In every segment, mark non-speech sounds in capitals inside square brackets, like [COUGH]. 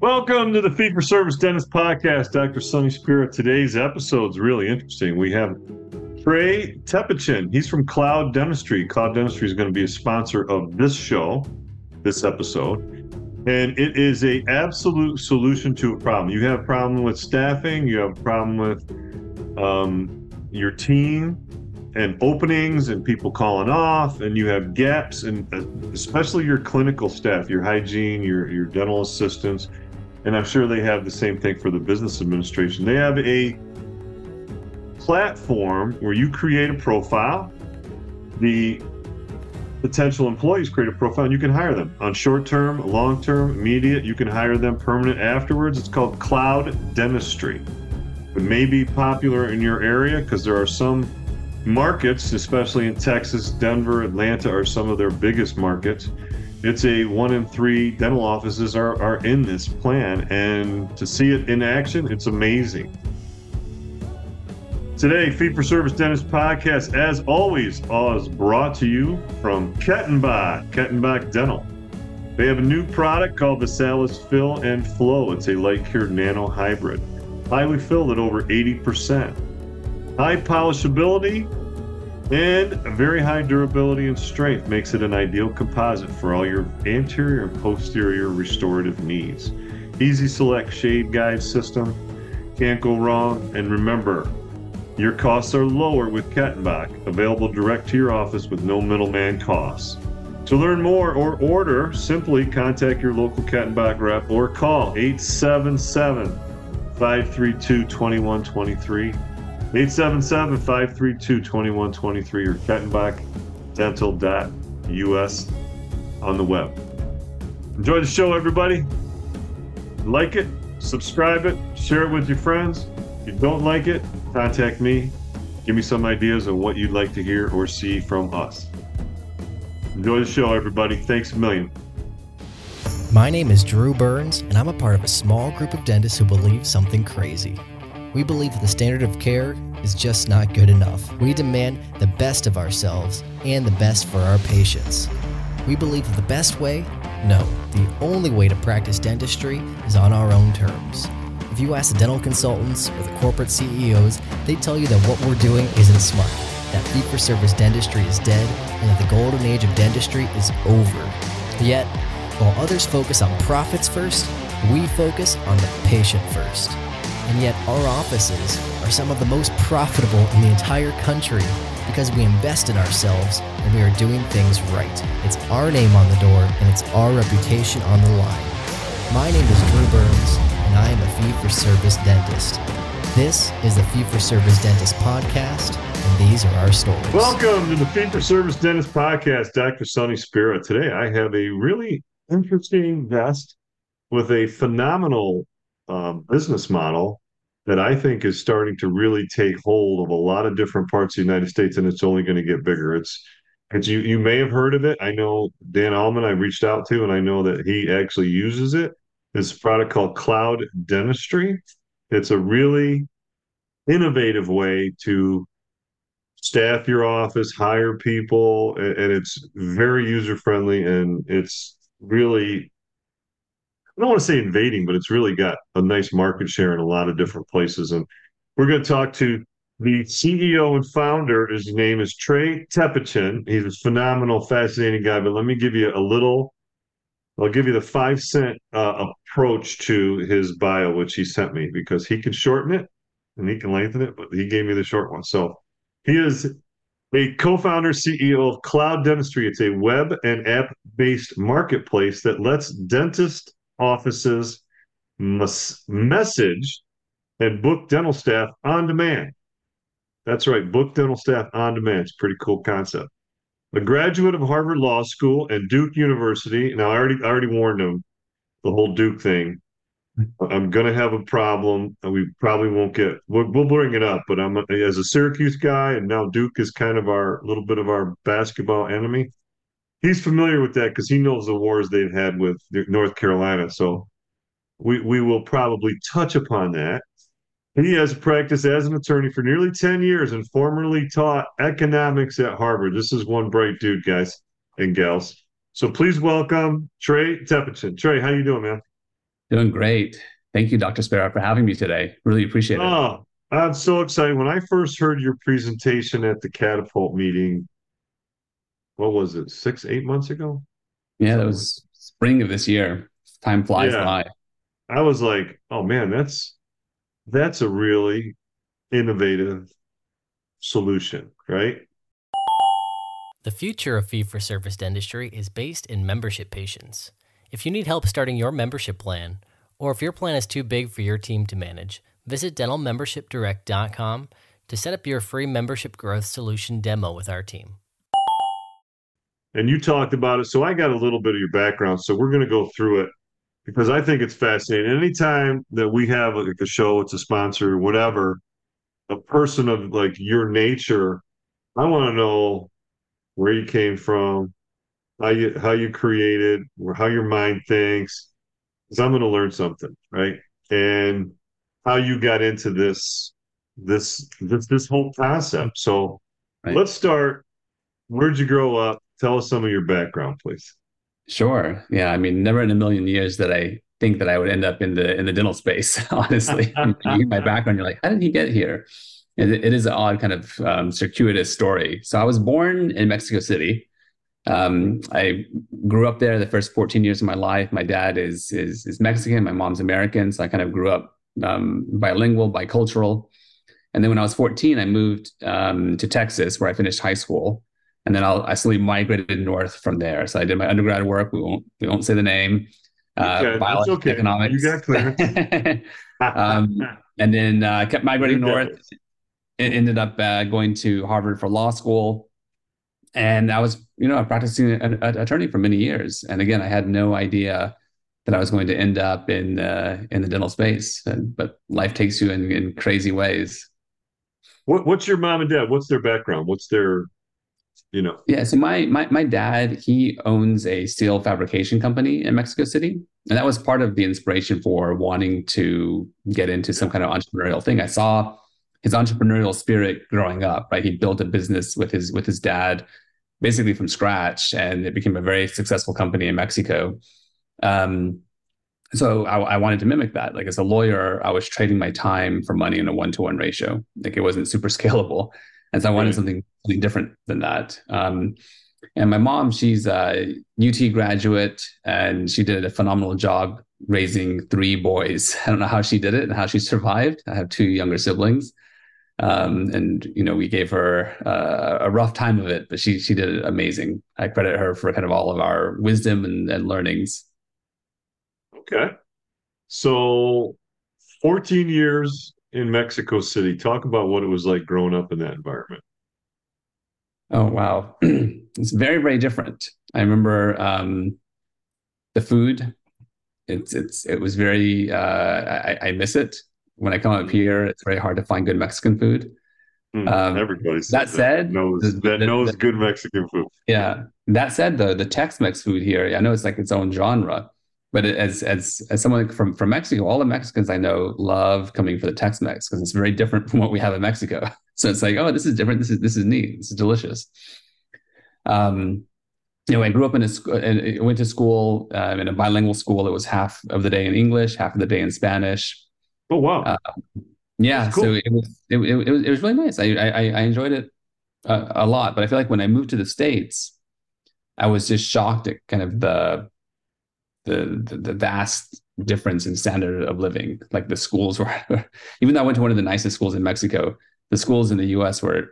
Welcome to the Fee for Service Dentist Podcast. Dr. Sonny Spera. Today's episode is really interesting. We have Trey Tepichin. He's from Cloud Dentistry. Cloud Dentistry is going to be a sponsor of this show, this episode. And it is a absolute solution to a problem. You have a problem with staffing, you have a problem with um, your team and openings and people calling off and you have gaps and especially your clinical staff, your hygiene, your, your dental assistants and I'm sure they have the same thing for the business administration. They have a platform where you create a profile, the potential employees create a profile, and you can hire them on short term, long term, immediate. You can hire them permanent afterwards. It's called cloud dentistry. It may be popular in your area because there are some markets, especially in Texas, Denver, Atlanta, are some of their biggest markets it's a one in three dental offices are, are in this plan and to see it in action it's amazing today fee for service dentist podcast as always is brought to you from kettenbach kettenbach dental they have a new product called Visalys Fill and Flow. It's a light cured nano hybrid, highly filled at over 80%. High polishability, and a very high durability and strength makes it an ideal composite for all your anterior and posterior restorative needs. Easy select shade guide system, can't go wrong. And remember, your costs are lower with Kettenbach, available direct to your office with no middleman costs. To learn more or order, simply contact your local Kettenbach rep or call 877 532 2123 877 532 2123 or kettenbachdental.us on the web. Enjoy the show, everybody. Like it, subscribe it, share it with your friends. If you don't like it, contact me. Give me some ideas on what you'd like to hear or see from us. Enjoy the show, everybody. Thanks a million. My name is Drew Burns, and I'm a part of a small group of dentists who believe something crazy. We believe the standard of care is just not good enough. We demand the best of ourselves and the best for our patients. We believe the best way? No, the only way to practice dentistry is on our own terms. If you ask the dental consultants or the corporate CEOs, they tell you that what we're doing isn't smart, that fee for service dentistry is dead, and that the golden age of dentistry is over. Yet, while others focus on profits first, we focus on the patient first and yet our offices are some of the most profitable in the entire country because we invest in ourselves and we are doing things right. It's our name on the door and it's our reputation on the line. My name is Drew Burns and I am a fee for service dentist. This is the Fee for Service Dentist podcast, and these are our stories. Welcome to the Fee for Service Dentist podcast, Dr. Sonny Spera. Today I have a really interesting guest with a phenomenal um, business model that I think is starting to really take hold of a lot of different parts of the United States, and it's only going to get bigger. It's it's you you may have heard of it. I know Dan Allman I reached out to, and I know that he actually uses it. It's a product called Cloud Dentistry. It's a really innovative way to staff your office, hire people, and it's very user friendly and it's really I don't want to say invading, but it's really got a nice market share in a lot of different places. And we're going to talk to the CEO and founder. His name is Trey Tepichin. He's a phenomenal, fascinating guy. But let me give you a little. I'll give you the five cent uh, approach to his bio, which he sent me, because he can shorten it and he can lengthen it, but he gave me the short one. So he is a co-founder CEO of Cloud Dentistry. It's a web and app-based marketplace that lets dentists offices must message and book dental staff on demand. That's right, book dental staff on demand. It's a pretty cool concept. A graduate of Harvard Law School and Duke University. Now, I already I already warned him the whole Duke thing. I'm going to have a problem, and we probably won't get. We'll, we'll bring it up, but I'm as a Syracuse guy, and now Duke is kind of our little bit of our basketball enemy. He's familiar with that because he knows the wars they've had with North Carolina. So we we will probably touch upon that. He has practiced as an attorney for nearly 10 years and formerly taught economics at Harvard. This is one bright dude, guys and gals. So please welcome Trey Tepichin. Trey, how you doing, man? Doing great. Thank you, Dr. Sparrow, for having me today. Really appreciate it. Oh, I'm so excited. When I first heard your presentation at the Catapult meeting, what was it, six, eight months ago? Yeah, that was spring of this year. Time flies yeah. by. I was like, oh man, that's that's a really innovative solution, right? The future of fee for service dentistry is based in membership patients. If you need help starting your membership plan, or if your plan is too big for your team to manage, visit dentalmembershipdirect.com to set up your free membership growth solution demo with our team. And you talked about it, so I got a little bit of your background, so we're going to go through it because I think it's fascinating. Anytime that we have like a show, it's a sponsor, whatever, a person of like your nature, I want to know where you came from, how you how you created or how your mind thinks because i'm going to learn something right and how you got into this this this this whole concept so right. let's start where'd you grow up tell us some of your background please. Sure. Yeah i mean never in a million years that i think that i would end up in the in the dental space [LAUGHS] honestly. [LAUGHS] My background you're like how did he get here? It, it is an odd kind of um, circuitous story. So i was born in mexico city. Um, I grew up there the first 14 years of my life. My dad is is, is Mexican, my mom's American, so I kind of grew up um, bilingual, bicultural. And then when I was 14, I moved um, to Texas, where I finished high school, and then I'll, I slowly migrated north from there. So I did my undergrad work. We won't we won't say the name. Uh, okay, biology, okay. economics. You got clear. [LAUGHS] um, and then uh, kept migrating north. It ended up uh, going to Harvard for law school and I was, you know, practicing an, an attorney for many years. And again, I had no idea that I was going to end up in uh, in the dental space. And, but life takes you in, in crazy ways. What, what's your mom and dad? What's their background? What's their, you know? Yeah. So my my my dad he owns a steel fabrication company in Mexico City, and that was part of the inspiration for wanting to get into some kind of entrepreneurial thing. I saw his entrepreneurial spirit growing up right he built a business with his with his dad basically from scratch and it became a very successful company in mexico um, so I, I, wanted to mimic that like as a lawyer i was trading my time for money in a one-to-one ratio like it wasn't super [LAUGHS] scalable and so i wanted something, something different than that. Um, and my mom she's a ut graduate and she did a phenomenal job raising three boys. [LAUGHS] I don't know how she did it and how she [LAUGHS] survived. I have two younger siblings. Um, and you know we gave her uh, a rough time of it, but she she did it amazing. I credit her for kind of all of our wisdom and, and learnings. Okay, so 14 years in Mexico City. Talk about what it was like growing up in that environment. Oh wow, [CLEARS THROAT] it's very very different. I remember um, the food. It's it's it was very. Uh, I, I miss it when I come up here, it's very hard to find good Mexican food. Mm, um, everybody that, said knows the, that the, knows the, good Mexican food. Yeah. That said, though, the Tex-Mex food here, I know it's like its own genre, but as as as someone from from Mexico, all the Mexicans I know love coming for the Tex-Mex because it's very different from what we have in Mexico. [LAUGHS] So it's like, oh, this is different. This is this is neat. This is delicious. Um, you know, I grew up in a school and went to school um, in a bilingual school. It was half of the day in English, half of the day in Spanish. Oh wow! Uh, yeah, cool. so it was it, it, it, was it was really nice. I I, I enjoyed it a, a, lot, but I feel like when I moved to the states, I was just shocked at kind of the the the, the vast difference in standard of living. Like the schools were, [LAUGHS] even though I went to one of the nicest schools in Mexico, the schools in the U.S. were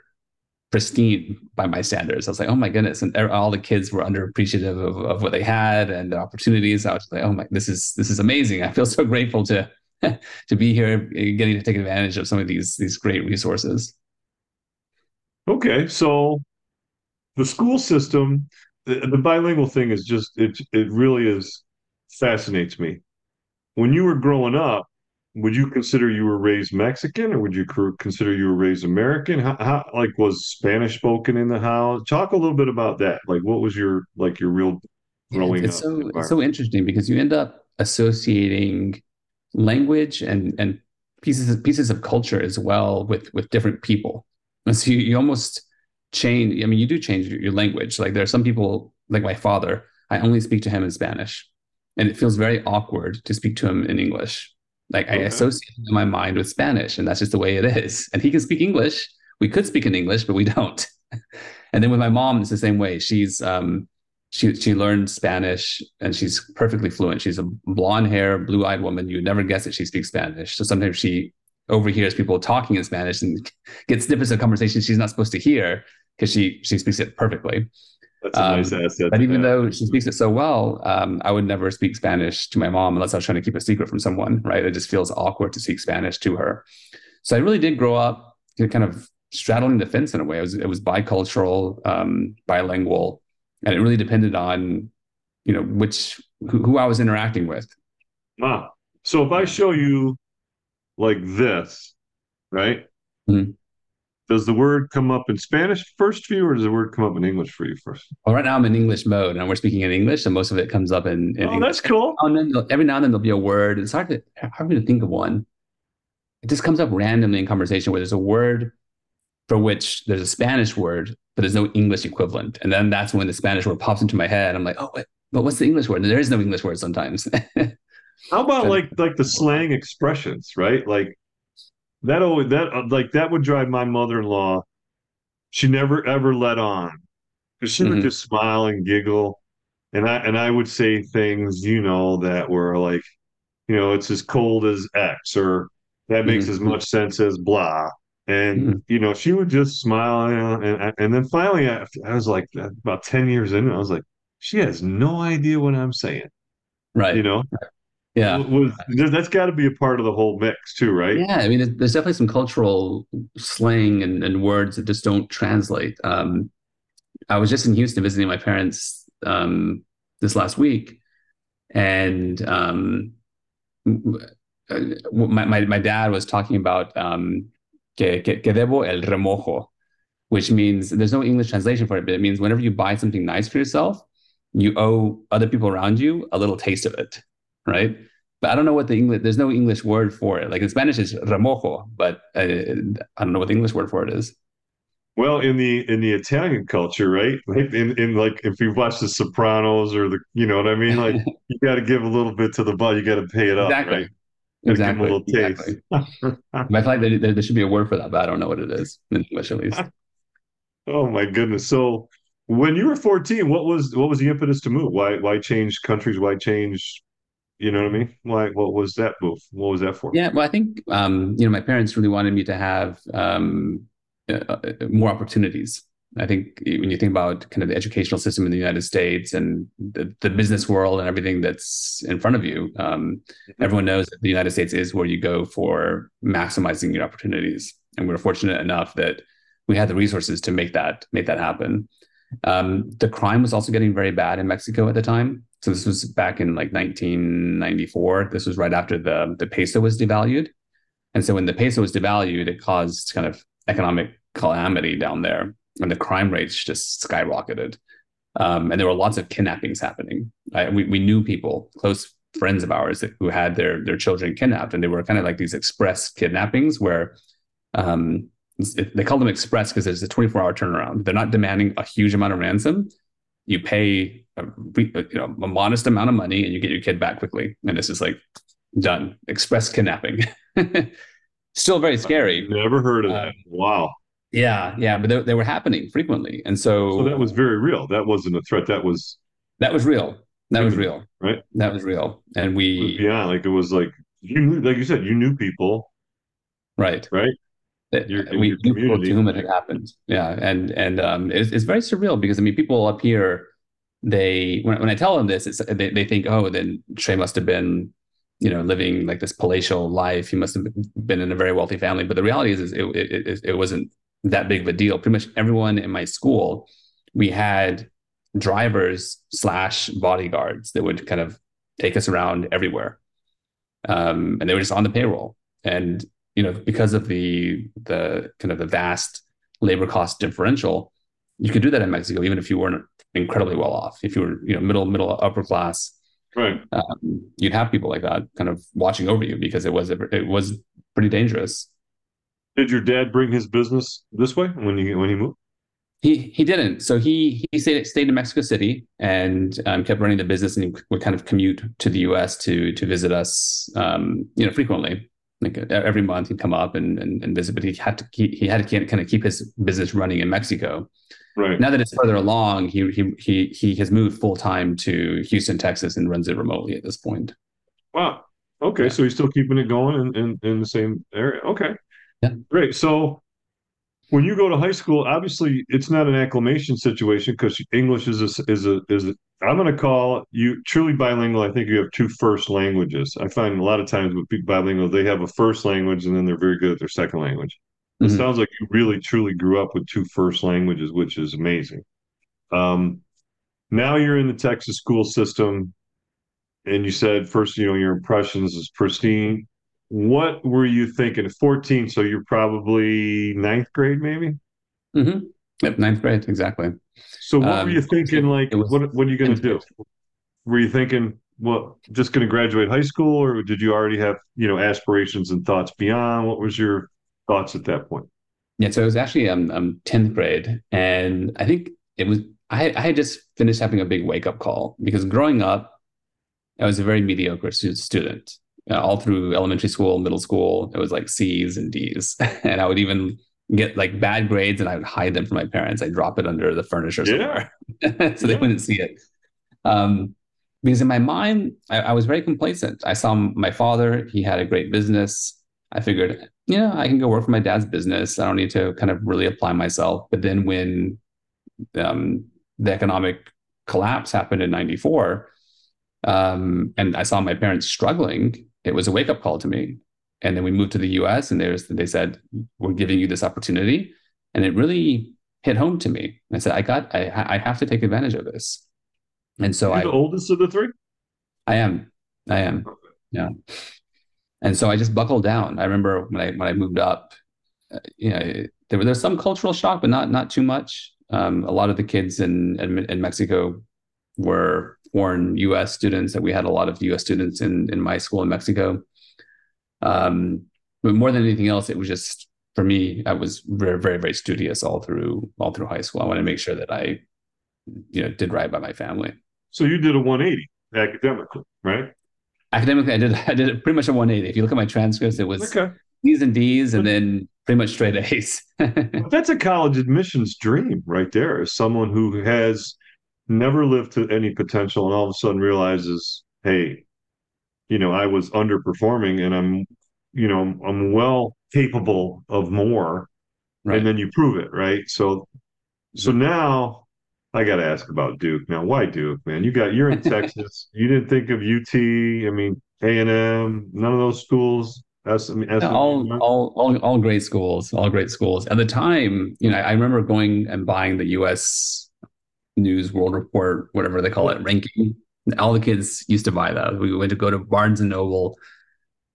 pristine by my standards. I was like, oh my goodness, and er, all the kids were underappreciative of, of what they had and the opportunities. I was like, oh my, this is this is amazing. I feel so grateful to [LAUGHS] to be here, getting to take advantage of some of these these great resources. Okay, so the school system, the, the bilingual thing is just it it really is fascinates me. when you were growing up, would you consider you were raised Mexican or would you consider you were raised American? How, how, like was Spanish spoken in the house? Talk a little bit about that. Like what was your like your real growing yeah, it's up? So, it's so interesting because you end up associating language and and pieces of pieces of culture as well with with different people. And so you, you almost change. I mean, you do change your language. Like there are some people, like my father, I only speak to him in Spanish, and it feels very awkward to speak to him in English. Like okay. I associate in my mind with Spanish, and that's just the way it is. And he can speak English. We could speak in English, but we don't. [LAUGHS] and then with my mom, it's the same way. She's um, she she learned Spanish and she's perfectly fluent. She's a blonde hair, blue eyed woman. You'd never guess that she speaks Spanish. So sometimes she overhears people talking in Spanish and gets snippets of conversations she's not supposed to hear because she she speaks it perfectly. That's a nice um, asset. But even though she speaks it so well, um, I would never speak Spanish to my mom unless I was trying to keep a secret from someone. Right? It just feels awkward to speak Spanish to her. So I really did grow up kind of straddling the fence in a way. It was it was bicultural, um, bilingual and it really depended on you know which who, who I was interacting with. Ah, so if I show you like this, right? Mm-hmm. Does the word come up in Spanish first for you, or does the word come up in English for you first? Well, right now I'm in English mode, and we're speaking in English, so most of it comes up in. in oh, English. that's cool. And then every now and then there'll be a word. It's hard to hard to think of one. It just comes up randomly in conversation where there's a word for which there's a Spanish word but there's no English equivalent. And then that's when the Spanish word pops into my head. I'm like, oh, wait, but what's the English word? There is no English word sometimes. [LAUGHS] How about like like the slang expressions, right? Like that always that uh, like that would drive my mother-in-law. She never ever let on because she mm-hmm. would just smile and giggle, and I and I would say things, you know, that were like, you know, it's as cold as X, or that makes mm-hmm. as much sense as blah, and mm-hmm. you know she would just smile and and, and then finally I, I, was like about 10 years in i was like she has no idea what i'm saying right you know yeah. Was, that's got to be a part of the whole mix too right? Yeah i mean there's definitely some cultural slang and, and words that just don't translate. Um, i was just in houston visiting my parents um, this last week and um, my, my, my dad was talking about um, que, que, que debo el remojo, which means there's no English translation for it, but it means whenever you buy something nice for yourself, you owe other people around you a little taste of it, right? But I don't know what the English. There's no English word for it. Like in Spanish, it's remojo, but uh, I don't know what the English word for it is. Well, in the in the Italian culture, right? Like In in like if you watch The Sopranos or the, you know what I mean? Like [LAUGHS] you got to give a little bit to the butt. You got to pay it exactly. up, right? Exactly. exactly. I feel like there, there, should be a word for that, but I don't know what it is in English at least. [LAUGHS] Oh my goodness! So when you were 14, what was what was the impetus to move? Why why change countries? Why change? You know what I mean? Like, what was that? What was that for? Yeah, well, I think um, you know my parents really wanted me to have um, uh, uh more opportunities I think when you think about kind of the educational system in the United States and the, the business world and everything that's in front of you, um, mm-hmm. everyone knows that the United States is where you go for maximizing your opportunities. And we're fortunate enough that we had the resources to make that make that happen. Um, the crime was also getting very bad in Mexico at the time. So this was back in like 1994. This was right after the the peso was devalued, and so when the peso was devalued, it caused kind of economic calamity down there and the crime rates just skyrocketed. Um, and there were lots of kidnappings happening. I, we, we knew people, close friends of ours, that, who had their their children kidnapped, and they were kind of like these express kidnappings where um, they call them express because there's a 24 hour turnaround. They're not demanding a huge amount of ransom. You pay a, you know a modest amount of money and you get your kid back quickly, and this is like done. Express kidnapping. [LAUGHS] Still very scary. I've never heard of that. Um, wow. Yeah, yeah, but they, they were happening frequently, and so so that was very real. That wasn't a threat. That was that was real. That was real. Right. That was real, and we yeah, like it was like you like you said you knew people. Right. Right. Your, we knew people to whom it had happened. Yeah, and and um, it's, it's very surreal because I mean, people up here, they when, when I tell them this, it's, they they think, oh, then Trey must have been you know, living like this palatial life. He must have been in a very wealthy family. But the reality is, is it, it, it wasn't that big of a deal. Pretty much everyone in my school, we had drivers slash bodyguards that would kind of take us around everywhere. um, and they were just on the payroll. And you know, because of the the kind of the vast labor cost differential, you could do that in Mexico, even if you weren't incredibly well off. If you were, you know, middle middle upper class, right? Um, you'd have people like that kind of watching over you because it was it was pretty dangerous. Did your dad bring his business this way when he when he moved? He he didn't. So he he stayed stayed in Mexico City and um, kept running the business, and he would kind of commute to the U.S. to to visit us, um, you know, frequently. Like uh, every month, he'd come up and, and, and visit, but he had to keep, he had to kind of keep his business running in Mexico. Right. Now that it's further along, he he he he has moved full time to Houston, Texas, and runs it remotely at this point. Wow. Okay, yeah. so he's still keeping it going in, in, in the same area. Okay. Yeah. Great. So when you go to high school, obviously it's not an acclimation situation because English is a, is a is a, I'm going to call you truly bilingual. I think you have two first languages. I find a lot of times with people bilingual, they have a first language and then they're very good at their second language. Mm-hmm. It sounds like you really truly grew up with two first languages, which is amazing. Um, now you're in the Texas school system, and you said first, you know, your impressions is pristine. What were you thinking? 14, so you're probably ninth grade, maybe. Mm-hmm. Yep, ninth grade, exactly. So what um, were you thinking? Like, what what are you going to do? Were you thinking, well, just going to graduate high school, or did you already have you know aspirations and thoughts beyond? What was your thoughts at that point? Yeah, so it was actually um, um 10th grade, and I think it was I I had just finished having a big wake up call because growing up, I was a very mediocre student. Uh, all through elementary school, middle school, it was like C's and D's, [LAUGHS] and I would even get like bad grades and I would hide them from my parents. I'd drop it under the furniture somewhere yeah. [LAUGHS] so they yeah. wouldn't see it. Um, because in my mind, I, I was very complacent. I saw my father; he had a great business. I figured, you know, I can go work for my dad's business. I don't need to kind of really apply myself. But then when um, the economic collapse happened in 94, um, and I saw my parents struggling, it was a wake up call to me. And then we moved to the US and there's, they said, we're giving you this opportunity. And it really hit home to me. I said, I got, I, I have to take advantage of this. And so You're I, the oldest of the three? I am. I am. Yeah. And so I just buckled down. I remember when I when I moved up, uh, you know, there was there's some cultural shock, but not not too much. Um, a lot of the kids in, in, in Mexico were foreign U.S. students, that we had a lot of U.S. students in in my school in Mexico. Um, but more than anything else, it was just for me. I was very very very studious all through all through high school. I wanted to make sure that I, you know, did right by my family. So you did a 180 academically, right? academically, I did I did pretty much a 180. If you look at my transcripts, it was okay. D's and D's, and then pretty much straight A's. [LAUGHS] that's a college admissions dream right there. As someone who has never lived to any potential, and all of a sudden realizes, hey, you know, I was underperforming, and I'm, you know, I'm well capable of more, right. and then you prove it, right? So, so mm-hmm. now I got to ask about Duke now. Why Duke, man? You got you're in Texas. [LAUGHS] You didn't think of UT. I mean, A and M. None of those schools. S, I mean, S- all, all, all, all great schools. All great schools. At the time, you know, I remember going and buying the U.S. News World Report, whatever they call it, ranking. All the kids used to buy that. We went to go to Barnes and Noble,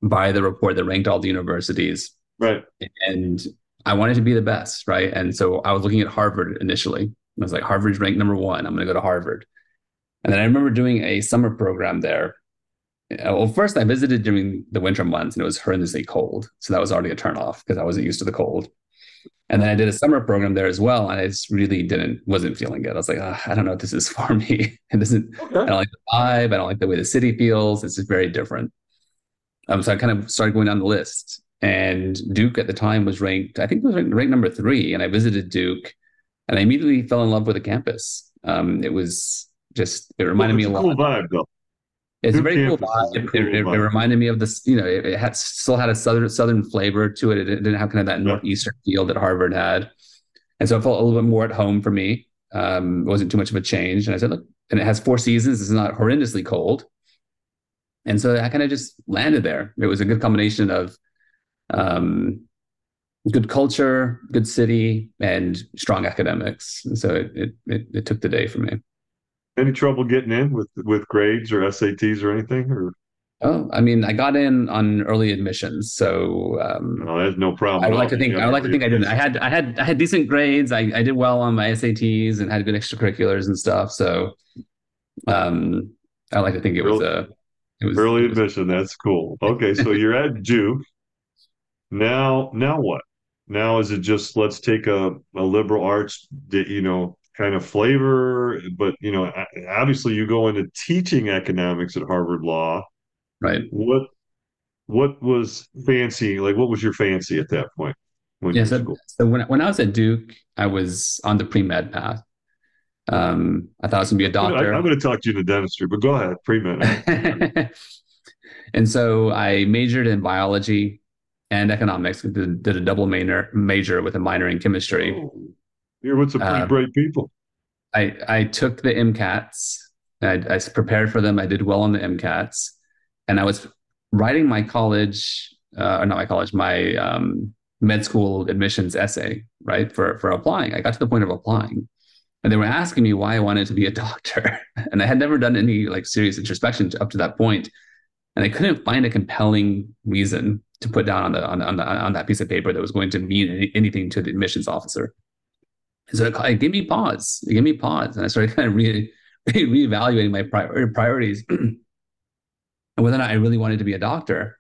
buy the report that ranked all the universities. Right. And I wanted to be the best, right? And so I was looking at Harvard initially I was like, Harvard's ranked number one. I'm going to go to Harvard. And then I remember doing a summer program there. Uh, well, first I visited during the winter months and it was horrendously cold. So that was already a turnoff because I wasn't used to the cold. And then I did a summer program there as well. And I just really didn't, wasn't feeling good. I was like, oh, I don't know if this is [LAUGHS] for me. it doesn't, okay. I don't like the vibe. I don't like the way the city feels. It's just very different. Um, so I kind of started going down the list. And Duke at the time was ranked, I think it was ranked, ranked number three. And I visited Duke and I immediately fell in love with the campus. Um, it was just it reminded me a lot. Cool vibe though. It's a very cool vibe. It, cool it, it, reminded me of this, you know, it, it, had still had a southern southern flavor to it. It didn't have kind of that yeah. northeastern feel that Harvard had, and so it felt a little bit more at home for me. Um, it wasn't too much of a change, and I said, look, and it has four seasons. It's not horrendously cold, and so I kind of just landed there. It was a good combination of um, good culture, good city, and strong academics. And so it, it, it took the day for me. Any trouble getting in with with grades or SATs or anything? Or Oh, I mean, I got in on early admissions, so um, no, that's no problem. I would like to think. I would like to think I did. I had, I had, I had decent grades. I, I did well on my SATs and had good extracurriculars and stuff. So, um, I like to think it was a. It was early it was, admission. That's cool. Okay, so [LAUGHS] you're at Duke. Now, now what? Now is it just let's take a, a liberal arts, you know, kind of flavor? But you know, obviously, you go into teaching economics at Harvard Law Right. What what was fancy? Like what was your fancy at that point? When yeah, so, so, when when I was at Duke, I was on the pre med path. Um, I thought I was gonna be a doctor. I, am going to talk to you in the dentistry, but go ahead, pre med. [LAUGHS] and so I majored in biology and economics. Did, did a double major major with a minor in chemistry. Oh, you're with some pretty um, bright people. I I took the MCATs. I, I prepared for them. I did well on the MCATs and I was writing my college, uh, or not my college, my um, med school admissions essay, right, for for applying. I got to the point of applying, and they were asking me why I wanted to be a doctor, [LAUGHS] and I had never done any like serious introspection up to that point, and I couldn't find a compelling reason to put down on the on on, the, on that piece of paper that was going to mean any, anything to the admissions officer. So it, it gave me pause. It gave me pause, and I started [LAUGHS] kind of re, re reevaluating my prior, priorities. [CLEARS THROAT] and whether or not I really wanted to be a doctor.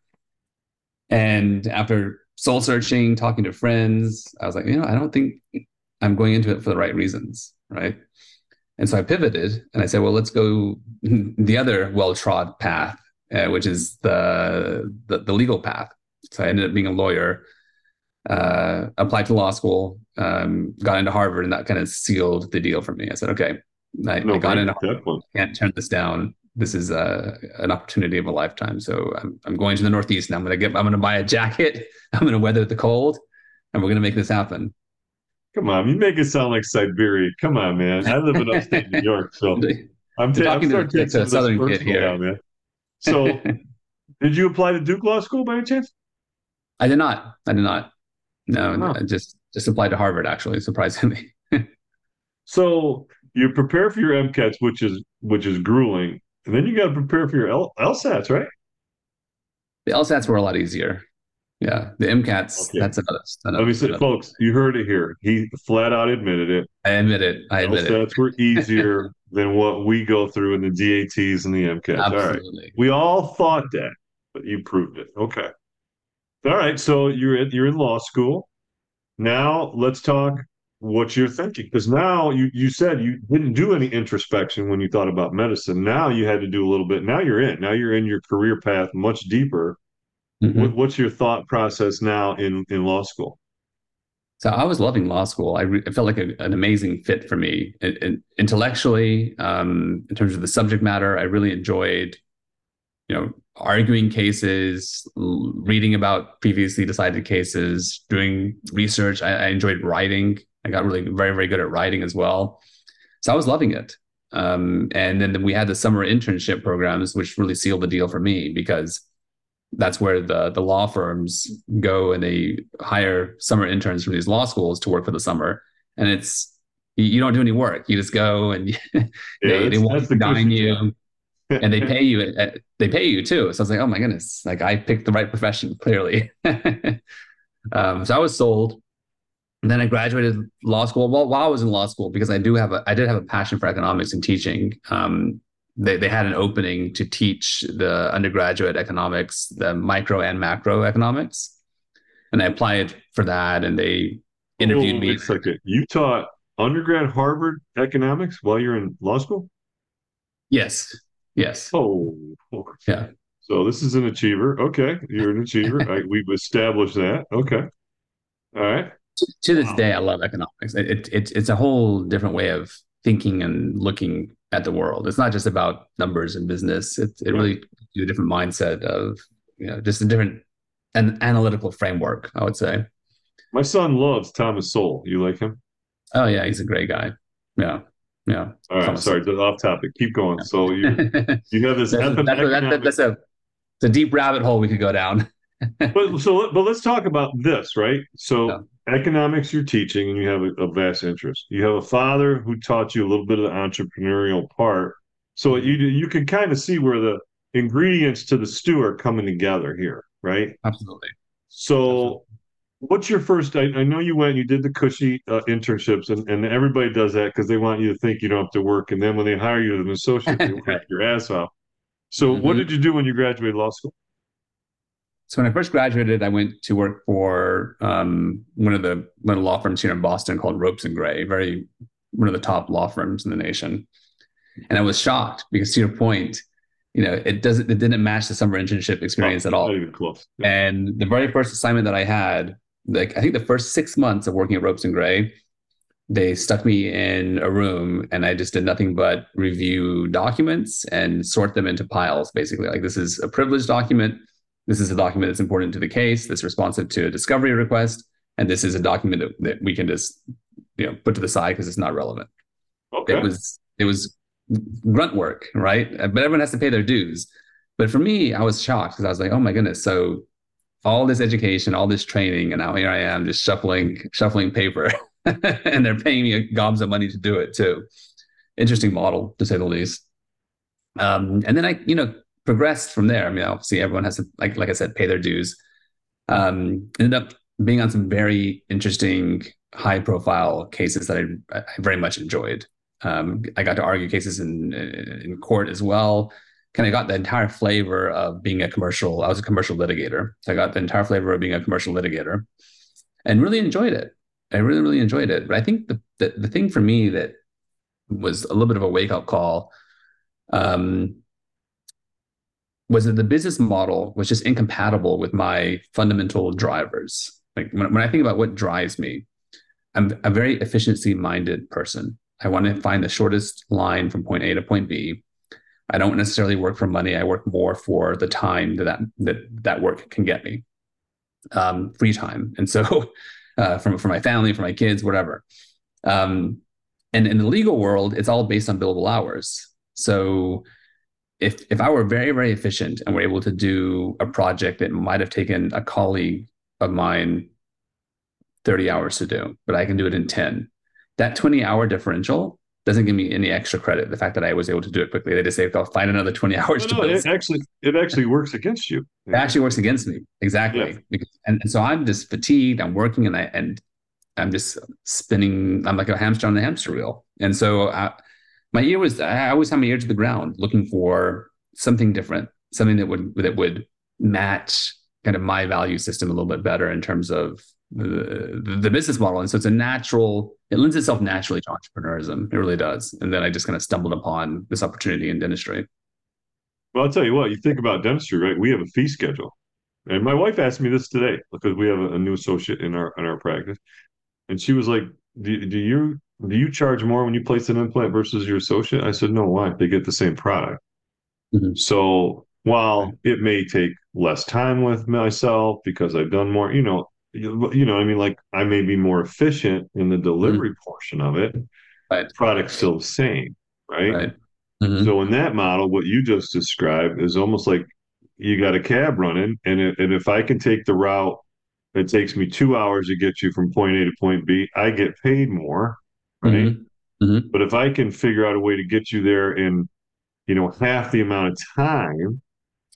And after soul searching, talking to friends, I was like, you know, I don't think I'm going into it for the right reasons, right? And so I pivoted and I said, well, let's go [LAUGHS] the other well-trod path, uh, which is the, the, the legal path. So I ended up being a lawyer, uh, applied to law school, um, got into Harvard, and that kind of sealed the deal for me. I said, okay, I, no, I got into Harvard, can't turn this down this is a, an opportunity of a lifetime. So I'm, I'm going to the Northeast and I'm going to get, I'm going to buy a jacket. [LAUGHS] I'm going to weather the cold and we're going to make this happen. Come on, you make it sound like Siberia. Come on, man. I live in upstate New York, so [LAUGHS] I'm, ta- talking I'm to, to a southern kid here. Now, man. So, [LAUGHS] did you apply to Duke Law School by any chance? I did not. I did not. No, huh. I just just applied to Harvard. Actually, surprisingly. [LAUGHS] so you prepare for your MCATs, which is which is grueling. And then you got to prepare for your L- LSATs, right? The LSATs were a lot easier. Yeah, the MCATs. Okay. That's another. another Let me say, folks, you heard it here. He flat out admitted it. I admit it. I admit LSATs it. were easier [LAUGHS] than what we go through in the DATs and the MCATs. Absolutely. All right. We all thought that, but you proved it. Okay. All right. So you're at, you're in law school. Now let's talk what you're thinking because now you you said you didn't do any introspection when you thought about medicine now you had to do a little bit now you're in now you're in your career path much deeper mm-hmm. what, what's your thought process now in in law school so i was loving law school i, re- felt like a, an amazing fit for me it, it, intellectually um, in terms of the subject matter i really enjoyed you know arguing cases reading about previously decided cases doing research I, I enjoyed writing I got really very, very good at writing as well. So I was loving it. Um, and then we had the summer internship programs, which really sealed the deal for me because that's where the the law firms go and they hire summer interns from these law schools to work for the summer. And it's you don't do any work; you just go and [LAUGHS] yeah, they, they want to dine you, and they pay you. At, they pay you too. So I was like, oh my goodness, like I picked the right profession clearly. [LAUGHS] um, so I was sold. And then I graduated law school. Well, while I was in law school, because I do have a, I did have a passion for economics and teaching. Um, they they had an opening to teach the undergraduate economics, the micro and macro economics, and I applied for that, and they interviewed oh, me. Second. You taught undergrad Harvard economics while you're in law school. Yes. Yes. Oh. Yeah. So this is an achiever. Okay, you're an achiever. [LAUGHS] I, we've established that. Okay. All right to this wow. day, I love economics. It, it, it's it's a whole different way of thinking and looking at the world. It's not just about numbers and business. It it right. really you a different mindset of you know just a different an analytical framework. I would say. My son loves Thomas Sowell. You like him? Oh yeah, he's a great guy. Yeah. Yeah. All right. Sorry, off topic. Keep going. Yeah. So you you have this. [LAUGHS] that's, that's, that's, that's, a it's a deep rabbit hole we could go down. [LAUGHS] but so but let's talk about this, right? So yeah economics you're teaching and you have a, a, vast interest. You have a father who taught you a little bit of the entrepreneurial part. So mm-hmm. you you can kind of see where the ingredients to the stew are coming together here, right? Absolutely. So, what's your first? I, I know you went, and you did the cushy uh, internships, and, and everybody does that because they want you to think you don't have to work, and then when they hire you as an associate, they [LAUGHS] work your ass off. So, Mhm. what did you do when you graduated law school? So when I first graduated, I went to work for um, one of the one of the law firms here in Boston called Ropes and Gray, very one of the top law firms in the nation. And I was shocked because, to your point, you know, it doesn't it didn't match the summer internship experience at all. Not even close. Yeah. And the very first assignment that I had, like I think the first six months of working at Ropes and Gray, they stuck me in a room and I just did nothing but review documents and sort them into piles, basically. Like this is a privileged document. This is a document that's important to the case, that's responsive to a discovery request, and this is a document that, that we can just you know put to the side because it's not relevant. Okay. It was it was grunt work, right? But everyone has to pay their dues. But for me, I was shocked because I was like, oh my goodness. So all this education, all this training, and now here I am just shuffling, shuffling paper. [LAUGHS] and they're paying me gobs of money to do it too. Interesting model to say the least. Um, and then I, you know, progressed from there. I mean, obviously everyone has to, like, like I said, pay their dues. Um, ended up being on some very interesting, high profile cases that I, I very much enjoyed. Um, I got to argue cases in in court as well. Kind of got the entire flavor of being a commercial. I was a commercial litigator, so I got the entire flavor of being a commercial litigator, and really enjoyed it. I really, really enjoyed it. But I think the the, the thing for me that was a little bit of a wake up call um, was that the business model was just incompatible with my fundamental drivers. Like when, when I think about what drives me, I'm a very efficiency minded person. I want to find the shortest line from point A to point B. I don't necessarily work for money. I work more for the time that that that, work can get me, um, free time. And so, [LAUGHS] uh, from for my family, for my kids, whatever. Um, and in the legal world, it's all based on billable hours. So, if if I were very very efficient and were able to do a project that might have taken a colleague of mine 30 hours to do, but I can do it in 10. That 20 hour differential doesn't give me any extra credit. The fact that I was able to do it quickly, they just say, "I'll find another 20 [LAUGHS] hours No, to no, it actually it actually works against you. It actually works against me. Exactly. Yeah. Because, and, and so I'm just fatigued. I'm working and I and I'm just spinning. I'm like a hamster on the hamster wheel. And so I, my ear was. I always have my ear to the ground, looking for something different, something that would that would match kind of my value system a little bit better in terms of the, the business model. And so it's a natural. It lends itself naturally to entrepreneurism. It really does. And then I just kind of stumbled upon this opportunity in dentistry. Well, I'll tell you what, you think about dentistry, right? We have a fee schedule. And my wife asked me this today because we have a, a new associate in our in our practice. And she was like, do, do you do you charge more when you place an implant versus your associate? I said, no, why? They get the same product. Mhm. So while it may take less time with myself because I've done more, you know, you, you know, I mean, like I may be more efficient in the delivery portion of it. Right. Product's still the same, right? Right. Mhm. So in that model, what you just described is almost like you got a cab running, and it, and if I can take the route that takes me two hours to get you from point A to point B, I get paid more, right? Mhm. Mhm. But if I can figure out a way to get you there in, you know, half the amount of time,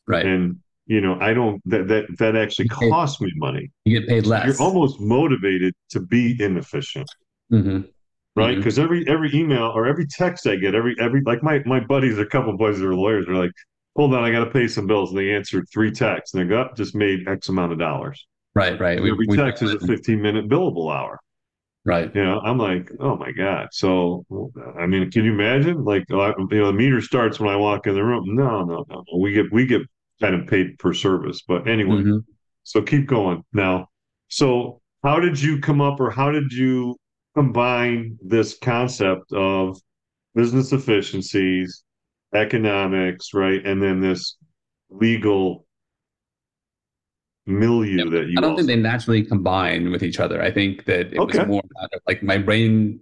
Right. and you know, I don't that that that actually costs me money. You get paid less. You're almost motivated to be inefficient Mhm. right? Because every every email or every text I get, every every like my my buddies, a couple of buddies that are lawyers, are like, "Hold on, I got to pay some bills," and they answered three texts, and they got just made X amount of dollars. Right. Right. We- every we- text is a [LAUGHS] fifteen minute billable hour. Right. You know, I'm like, oh my god. So, I mean, can you imagine? Like, uh, you know, the meter starts when I walk in the room. No, no. no. We get we get kind of paid per service, but anyway. Mhm. So keep going now. So how did you come up or how did you combine this concept of business efficiencies, economics, right? And then this legal milieu Yep. that you I don't also- think they naturally combine with each other. I think that it Okay. was more about like my brain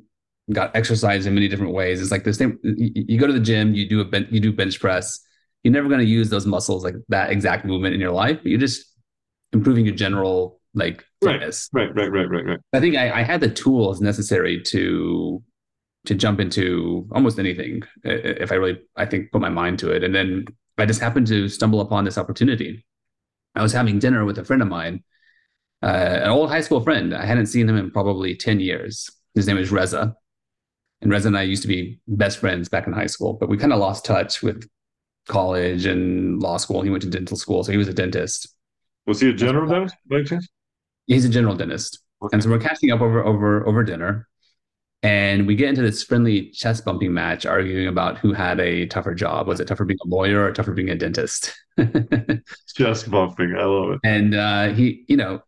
got exercised in many different ways. It's like the same. You, go to the gym, you do a bench, you do bench press. You're never going to use those muscles like that exact movement in your life, but you're just improving your general like Right. fitness. right, right, right, right, right. I think I, I had the tools necessary to to jump into almost anything if I really I think put my mind to it. And then I just happened to stumble upon this opportunity. I was having dinner with a friend of mine, uh, an old high school friend. I hadn't seen him in probably 10 years. His name is Reza. And Reza and I used to be best friends back in high school, but we kind of lost touch with college and law school. He went to dental school, so he was a dentist. Was he a general dentist? He's a general dentist. Okay. And so we're catching up over over over dinner. And we get into this friendly chest bumping match, arguing about who had a tougher job. Was it tougher being a lawyer or tougher being a dentist? [LAUGHS] chest bumping. I love it. And uh, he, you know,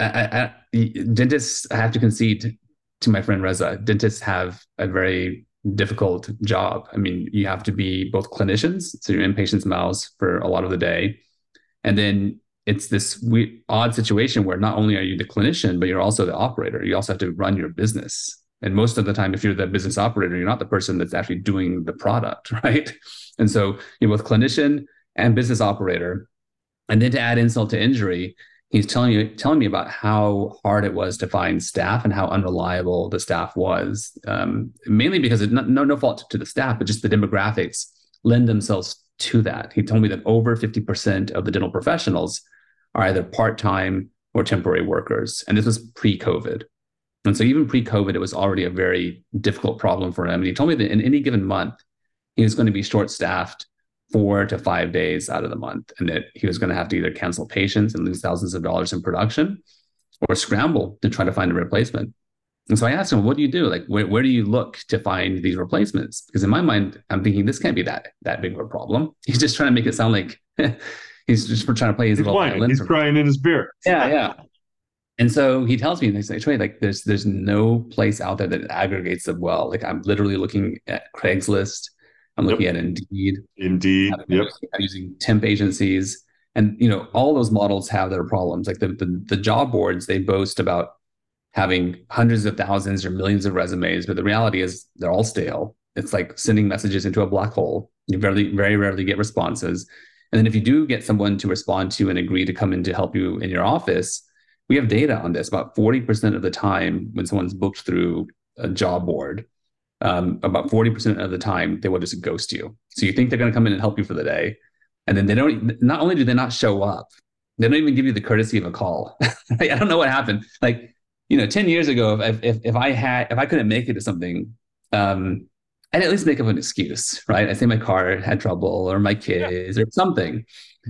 I, I, dentists, I have to concede to my friend Reza, dentists have a very difficult job. I mean, you have to be both clinicians, so you're in patients' mouths for a lot of the day. And then it's this we- odd situation where not only are you the clinician, but you're also the operator. You also have to run your business. And most of the time, if you're the business operator, you're not the person that's actually doing the product, [LAUGHS] right? And so you're both clinician and business operator. And then to add insult to injury, he's telling you telling me about how hard it was to find staff and how unreliable the staff was. Um, mainly because it, no no fault to the staff, but just the demographics lend themselves to that. He told me that over 50% of the dental professionals are either part time or temporary workers. And this was pre COVID. And so, even pre COVID, it was already a very difficult problem for him. And he told me that in any given month, he was going to be short staffed four to five days out of the month, and that he was going to have to either cancel patients and lose thousands of dollars in production or scramble to try to find a replacement. And so I asked him, what do you do? Like, where, where do you look to find these replacements? Because in my mind, I'm thinking this can't be that that big of a problem. [LAUGHS] He's just trying to make it sound like [LAUGHS] He's just trying to play his he's little whining. He's crying in his beer. Yeah, yeah. And so he tells me, and they say, like, there's there's no place out there that aggregates them well. Like I'm literally looking at Craigslist. I'm looking yep. at Indeed. Indeed. I'm yep. Using temp agencies. And you know, all those models have their problems. Like the, the the job boards, they boast about having hundreds of thousands or millions of resumes, but the reality is they're all stale. It's like sending messages into a black hole. You very, very rarely get responses. And then if you do get someone to respond to and agree to come in to help you in your office, we have data on this. About 40% of the time when someone's booked through a job board, um, about 40% of the time they will just ghost you. So you think they're going to come in and help you for the day. And then they don't, not only do they not show up, they don't even give you the courtesy of a call. [LAUGHS] I don't know what happened. Like, you know, 10 years ago, if, if, if I had, if I couldn't make it to something, um, I'd at least make up an excuse, right? I say my car had trouble or my kids yeah. or something.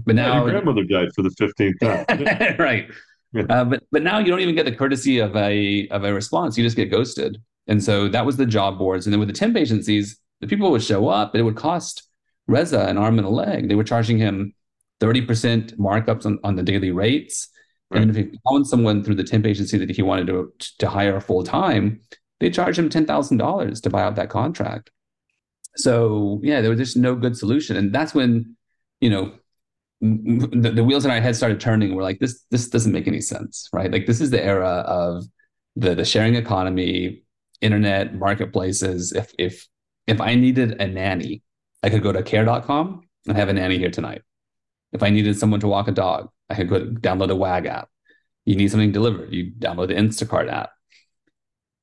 But now yeah, your grandmother died for the 15th time. [LAUGHS] right. Yeah. Uh, but but now you don't even get the courtesy of a of a response. You just get ghosted. And so that was the job boards. And then with the temp agencies, the people would show up, but it would cost Reza an arm and a leg. They were charging him 30% markups on, on the daily rates. Right. And if he found someone through the temp agency that he wanted to, to hire full time, they charge him $10,000 to buy out that contract. So yeah, there was just no good solution. And that's when, you know, the, the wheels in our head started turning. We're like, this, this doesn't make any sense, right? Like this is the era of the, the sharing economy, internet marketplaces. If, if, if I needed a nanny, I could go to care.com and have a nanny here tonight. If I needed someone to walk a dog, I could go download a WAG app. You need something delivered, you download the Instacart app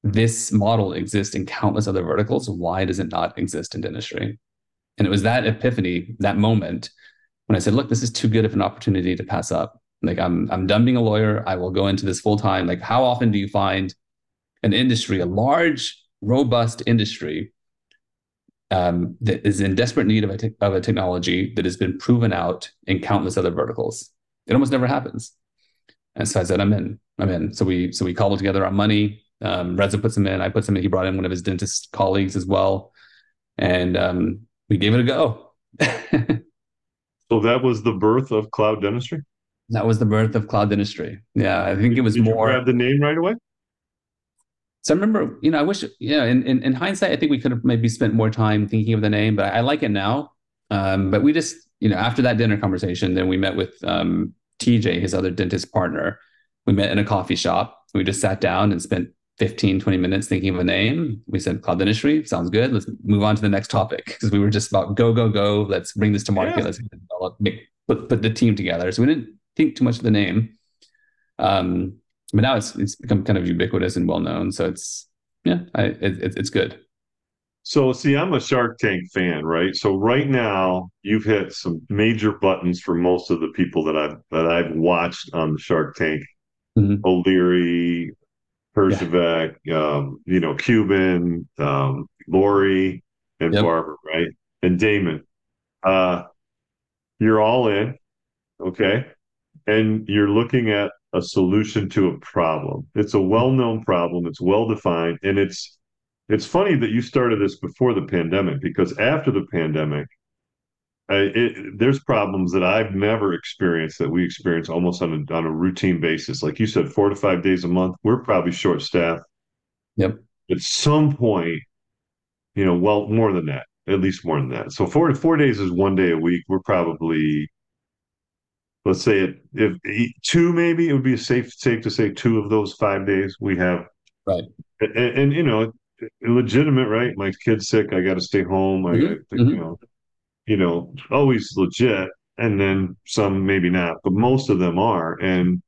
this model exists in countless other verticals. Why does it not exist in dentistry? And it was that epiphany, that moment, when I said, look, this is too good of an opportunity to pass up. Like I'm I'm done being a lawyer. I will go into this full time. Like, how often do you find an industry, a large, robust industry um, that is in desperate need of a, te- of a technology that has been proven out in countless other verticals? It almost never happens. And so I said, I'm in. I'm in. So we so we cobbled together our money. Um, Reza puts him in. I put him in. He brought in one of his dentist colleagues as well, and um, we gave it a go. so that was the birth of cloud dentistry. That was the birth of cloud dentistry. Yeah, I think it was Did more. You grab the name right away. So I remember, you know, I wish, you know, in, in, in hindsight, I think we could have maybe spent more time thinking of the name, but I, I like it now. Um, but we just, you know, after that dinner conversation, then we met with um, TJ, his other dentist partner. We met in a coffee shop. We just sat down and spent 15, 20 minutes thinking of a name. We said cloud dentistry sounds good. Let's move on to the next topic because we were just about go, go, go. Let's bring this to market. Yeah. Let's develop, make, put, put the team together. So we didn't think too much of the name. Um, but now it's, it's become kind of ubiquitous and well known. So it's, yeah, I, it, it's good. So see, I'm a Shark Tank fan, right? So right now you've hit some major buttons for most of the people that I've that I've watched on the Shark Tank. Mm-hmm. O'Leary, Herjavec, yeah. um, you know, Cuban, um, Lori, and yep. Barbara, right? And Daymond. Uh, you're all in, okay? And you're looking at a solution to a problem. It's a well-known problem, it's well-defined, and it's it's funny that you started this before the pandemic because after the pandemic, it, there's problems that I've never experienced that we experience almost on a on a routine basis. Like you said, four to five days a month. We're probably short staffed. Yep. At some point, you know, well, more than that, at least more than that. So four to four days is one day a week. We're probably, let's say it if two maybe it would be safe safe to say two of those five days we have. Right. And, and you know, legitimate, right? My kid's sick. I got to stay home. I, mm-hmm. you know you know, always legit, and then some maybe not, but most of them are. And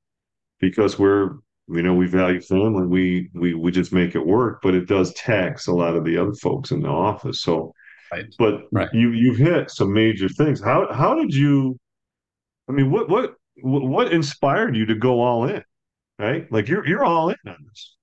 because we're, you know, we value family, we we we just make it work. But it does tax a lot of the other folks in the office. So, right. but right. you you've hit some major things. How how did you? I mean, what what what inspired you to go all in? Right, like you're you're all in on this.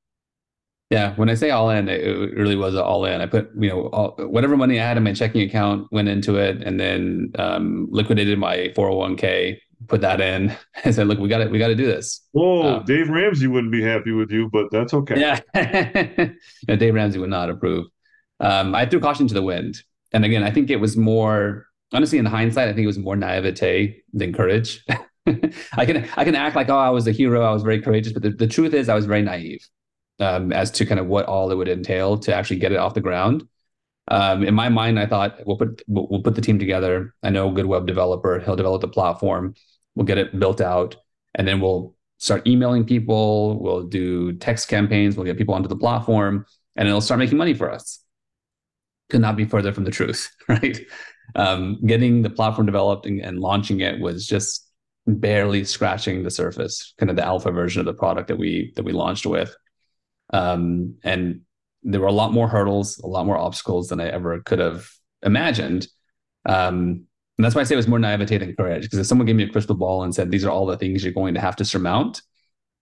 Yeah, when I say all in, it really was all in. I put, you know, all, whatever money I had in my checking account went into it, and then um, liquidated my 401k, put that in. [LAUGHS] I said, "Look, we got to, we got to do this." Whoa, um, Dave Ramsey wouldn't be happy with you, but that's okay. Yeah, [LAUGHS] no, Dave Ramsey would not approve. Um, I threw caution to the wind, and again, I think it was more honestly in hindsight. I think it was more naivete than courage. [LAUGHS] I can I can act like oh I was a hero, I was very courageous, but the, the truth is I was very naive um, as to kind of what all it would entail to actually get it off the ground. Um, in my mind, I thought we'll put we'll, put the team together. I know a good web developer. He'll develop the platform. We'll get it built out, and then we'll start emailing people. We'll do text campaigns. We'll get people onto the platform, and it'll start making money for us. Could not be further from the truth, [LAUGHS] right? Um, getting the platform developed and, and launching it was just barely scratching the surface, kind of the alpha version of the product that we that we launched with. Um, and there were a lot more hurdles, a lot more obstacles than I ever could have imagined. Um, and that's why I say it was more naivete than courage. Because if someone gave me a crystal ball and said, these are all the things you're going to have to surmount,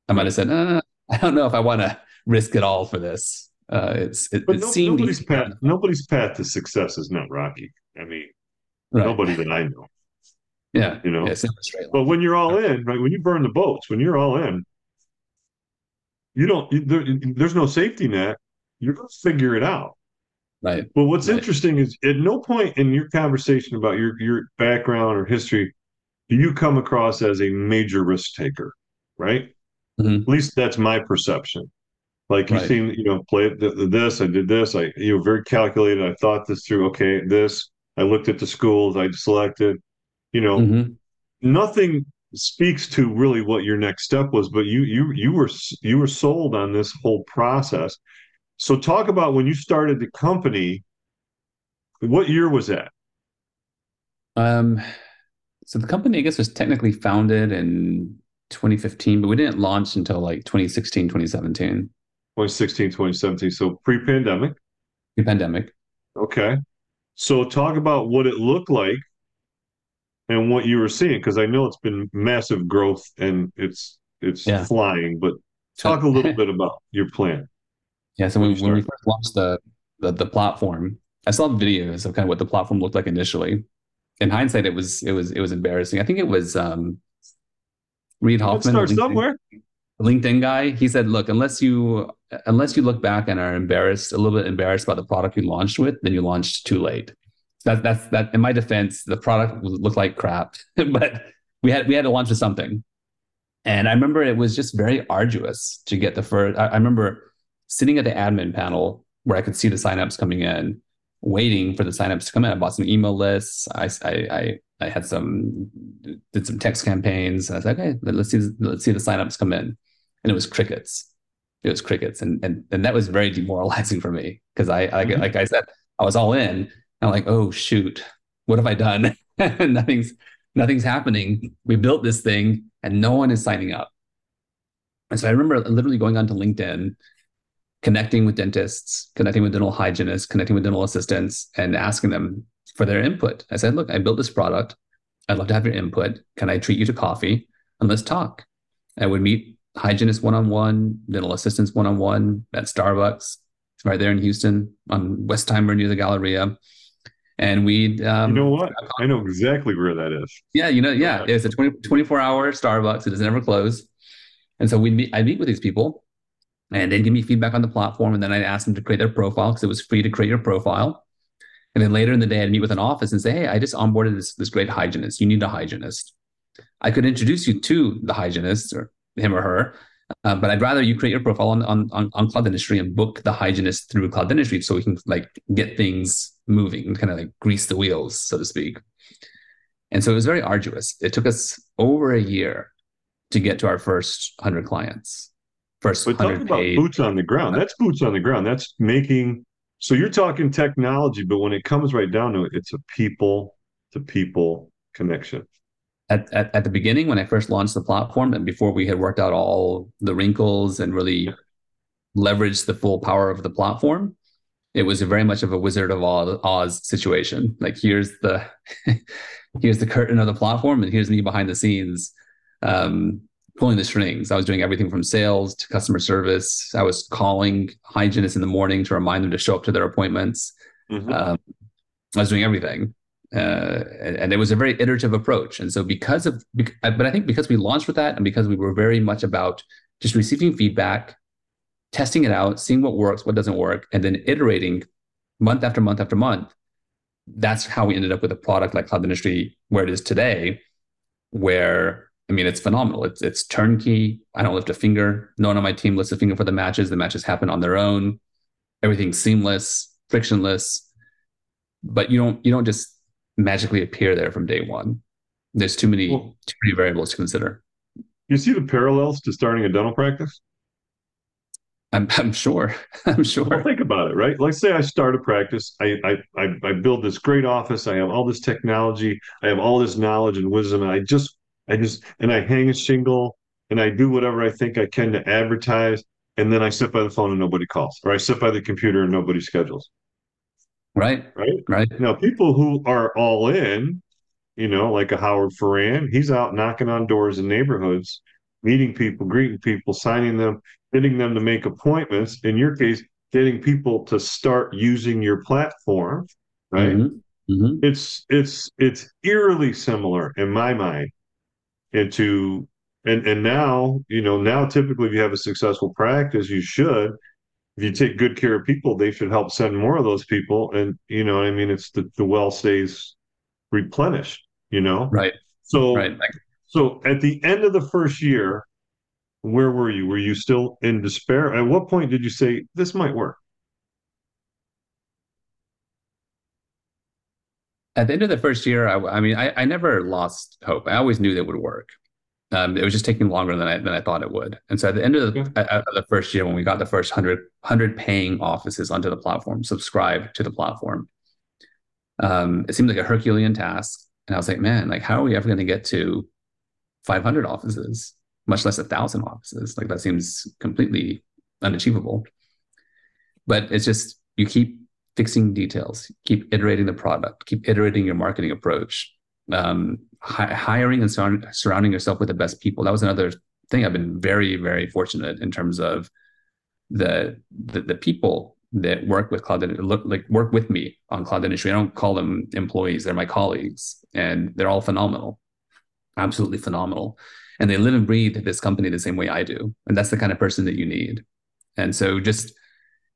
I might have said, uh, I don't know if I want to risk it all for this. Uh, it's it, but it no, seemed nobody's path, nobody's path to success is not rocky. I mean, right. nobody that I know. Yeah, you know. Yeah, but when you're all in, right? When you burn the boats, when you're all in, you don't there, there's no safety net you're going to figure it out right but what's right. interesting is at no point in your conversation about your your background or history do you come across as a major risk taker right mm-hmm. at least that's my perception like you right. seem you know play this i did this i you know very calculated i thought this through okay this i looked at the schools i selected you know mm-hmm. nothing speaks to really what your next step was but you you you were you were sold on this whole process. So talk about when you started the company what year was that? Um so the company i guess was technically founded in 2015 but we didn't launch until like 2016 2017 2016 2017 so pre-pandemic. Pre-pandemic. Okay so talk about what it looked like and what you were seeing because I know it's been massive growth and it's it's yeah. flying. But talk a little [LAUGHS] bit about your plan. Yeah, so when, when we first launched the, the the platform, I saw videos of kind of what the platform looked like initially. In hindsight, it was it was it was embarrassing. I think it was um, Reid Hoffman, start somewhere. LinkedIn guy. He said, "Look, unless you unless you look back and are embarrassed, a little bit embarrassed about the product you launched with, then you launched too late." that that's that in my defense the product looked like crap [LAUGHS] but we had we had to launch with something. And i remember it was just very arduous to get the first i, I remember sitting at the admin panel where i could see the signups coming in waiting for the signups to come in. I bought some email lists. I i i, I had some did some text campaigns. I was like okay let's see let's see the signups come in. And it was crickets it was crickets and and, and that was very demoralizing for me because I, I mm-hmm. like i said i was all in I'm like, oh shoot, what have I done? [LAUGHS] nothing's nothing's happening. We built this thing and no one is signing up. And so I remember literally going onto LinkedIn connecting with dentists, connecting with dental hygienists, connecting with dental assistants, and asking them for their input. I said, look, I built this product. I'd love to have your input. Can I treat you to coffee? And let's talk. I would meet hygienists one on one, dental assistants one on one at Starbucks, right there in Houston on Westheimer near the Galleria. And we, um, you know what? I know exactly where that is. Yeah, you know, yeah, it's a 20, 24 hour Starbucks. It doesn't ever close. And so we meet, I meet with these people and they give me feedback on the platform. And then I ask them to create their profile because it was free to create your profile. And then later in the day, I'd meet with an office and say, Hey, I just onboarded this, this great hygienist. You need a hygienist. I could introduce you to the hygienist or him or her, uh, but I'd rather you create your profile on, on, on, on Cloud Dentistry and book the hygienist through Cloud Dentistry so we can like get things moving and kind of like grease the wheels, so to speak. And so it was very arduous. It took us over a year to get to our first 100 clients. First but talk about boots on the ground. That's boots on the ground. That's making so you're talking technology, but when it comes right down to it, it's a people to people connection. At, at, at the beginning, when I first launched the platform, and before we had worked out all the wrinkles and really leveraged the full power of the platform, it was very much of a Wizard of Oz situation. Like here's the [LAUGHS] here's the curtain of the platform, and here's me behind the scenes, um, pulling the strings. I was doing everything from sales to customer service. I was calling hygienists in the morning to remind them to show up to their appointments. Mm-hmm. Um, I was doing everything. Uh, and, it was a very iterative approach. And so, because of, but I think because we launched with that, and because we were very much about just receiving feedback, testing it out, seeing what works, what doesn't work, and then iterating month after month after month. That's how we ended up with a product like Cloud Dentistry, where it is today, where I mean, it's phenomenal. It's it's turnkey. I don't lift a finger. No one on my team lifts a finger for the matches. The matches happen on their own. Everything's seamless, frictionless. But you don't you don't just magically appear there from day one. There's too many well, too many variables to consider. You see the parallels to starting a dental practice? I'm, I'm sure. [LAUGHS] I'm sure. Well, think about it, right? Let's say I start a practice. I, I, I I build this great office. I have all this technology. I have all this knowledge and wisdom. And I just, I just, and I hang a shingle and I do whatever I think I can to advertise. And then I sit by the phone and nobody calls, or I sit by the computer and nobody schedules. Right. Right. Right. Now, people who are all in, you know, like a Howard Farran, he's out knocking on doors in neighborhoods, meeting people, greeting people, signing them getting them to make appointments. In your case, getting people to start using your platform, right? Mm-hmm. Mm-hmm. It's it's it's eerily similar in my mind. Into and and now you know now typically if you have a successful practice, you should. If you take good care of people, they should help send more of those people, and you know I mean. It's the the well stays replenished. You know, right? So right. So at the end of the first year, where were you? Were you still in despair? At what point did you say this might work? At the end of the first year, I, I mean, I, I, never lost hope. I always knew that would work. Um, it was just taking longer than I than I thought it would. And so at the end of the, of the first year, when we got the first 100, 100 paying offices onto the platform, subscribe to the platform, um, it seemed like a Herculean task. And I was like, man, like, how are we ever going to get to 500 offices? much less a thousand offices. Like that seems completely unachievable. But it's just you keep fixing details, keep iterating the product, keep iterating your marketing approach, um, hi- hiring and sur- surrounding yourself with the best people. That was another thing. I've been very, very fortunate in terms of the the, the people that work with cloud look like work with me on cloud dentistry. I don't call them employees; they're my colleagues, and they're all phenomenal, absolutely phenomenal and they live and breathe this company the same way I do. And that's the kind of person that you need. And so just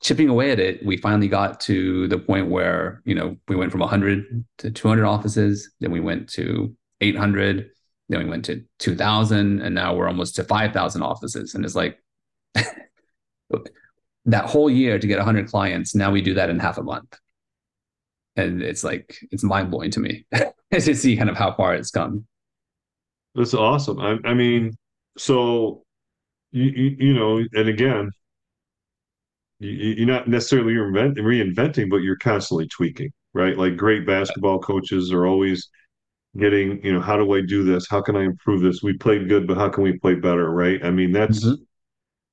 chipping away at it, we finally got to the point where, you know, we went from 100 to 200 offices, then we went to 800, then we went to 2000, and now we're almost to 5,000 offices. And it's like [LAUGHS] that whole year to get 100 clients, now we do that in half a month. And it's like, it's mind blowing to me [LAUGHS] to see kind of how far it's come. That's awesome. I, I mean, so you, you, you know, and again, you, are not necessarily reinvent, reinventing, but you're constantly tweaking, right? Like great basketball coaches are always getting, you know, how do I do this? How can I improve this? We played good, but how can we play better, right? I mean, that's mm-hmm.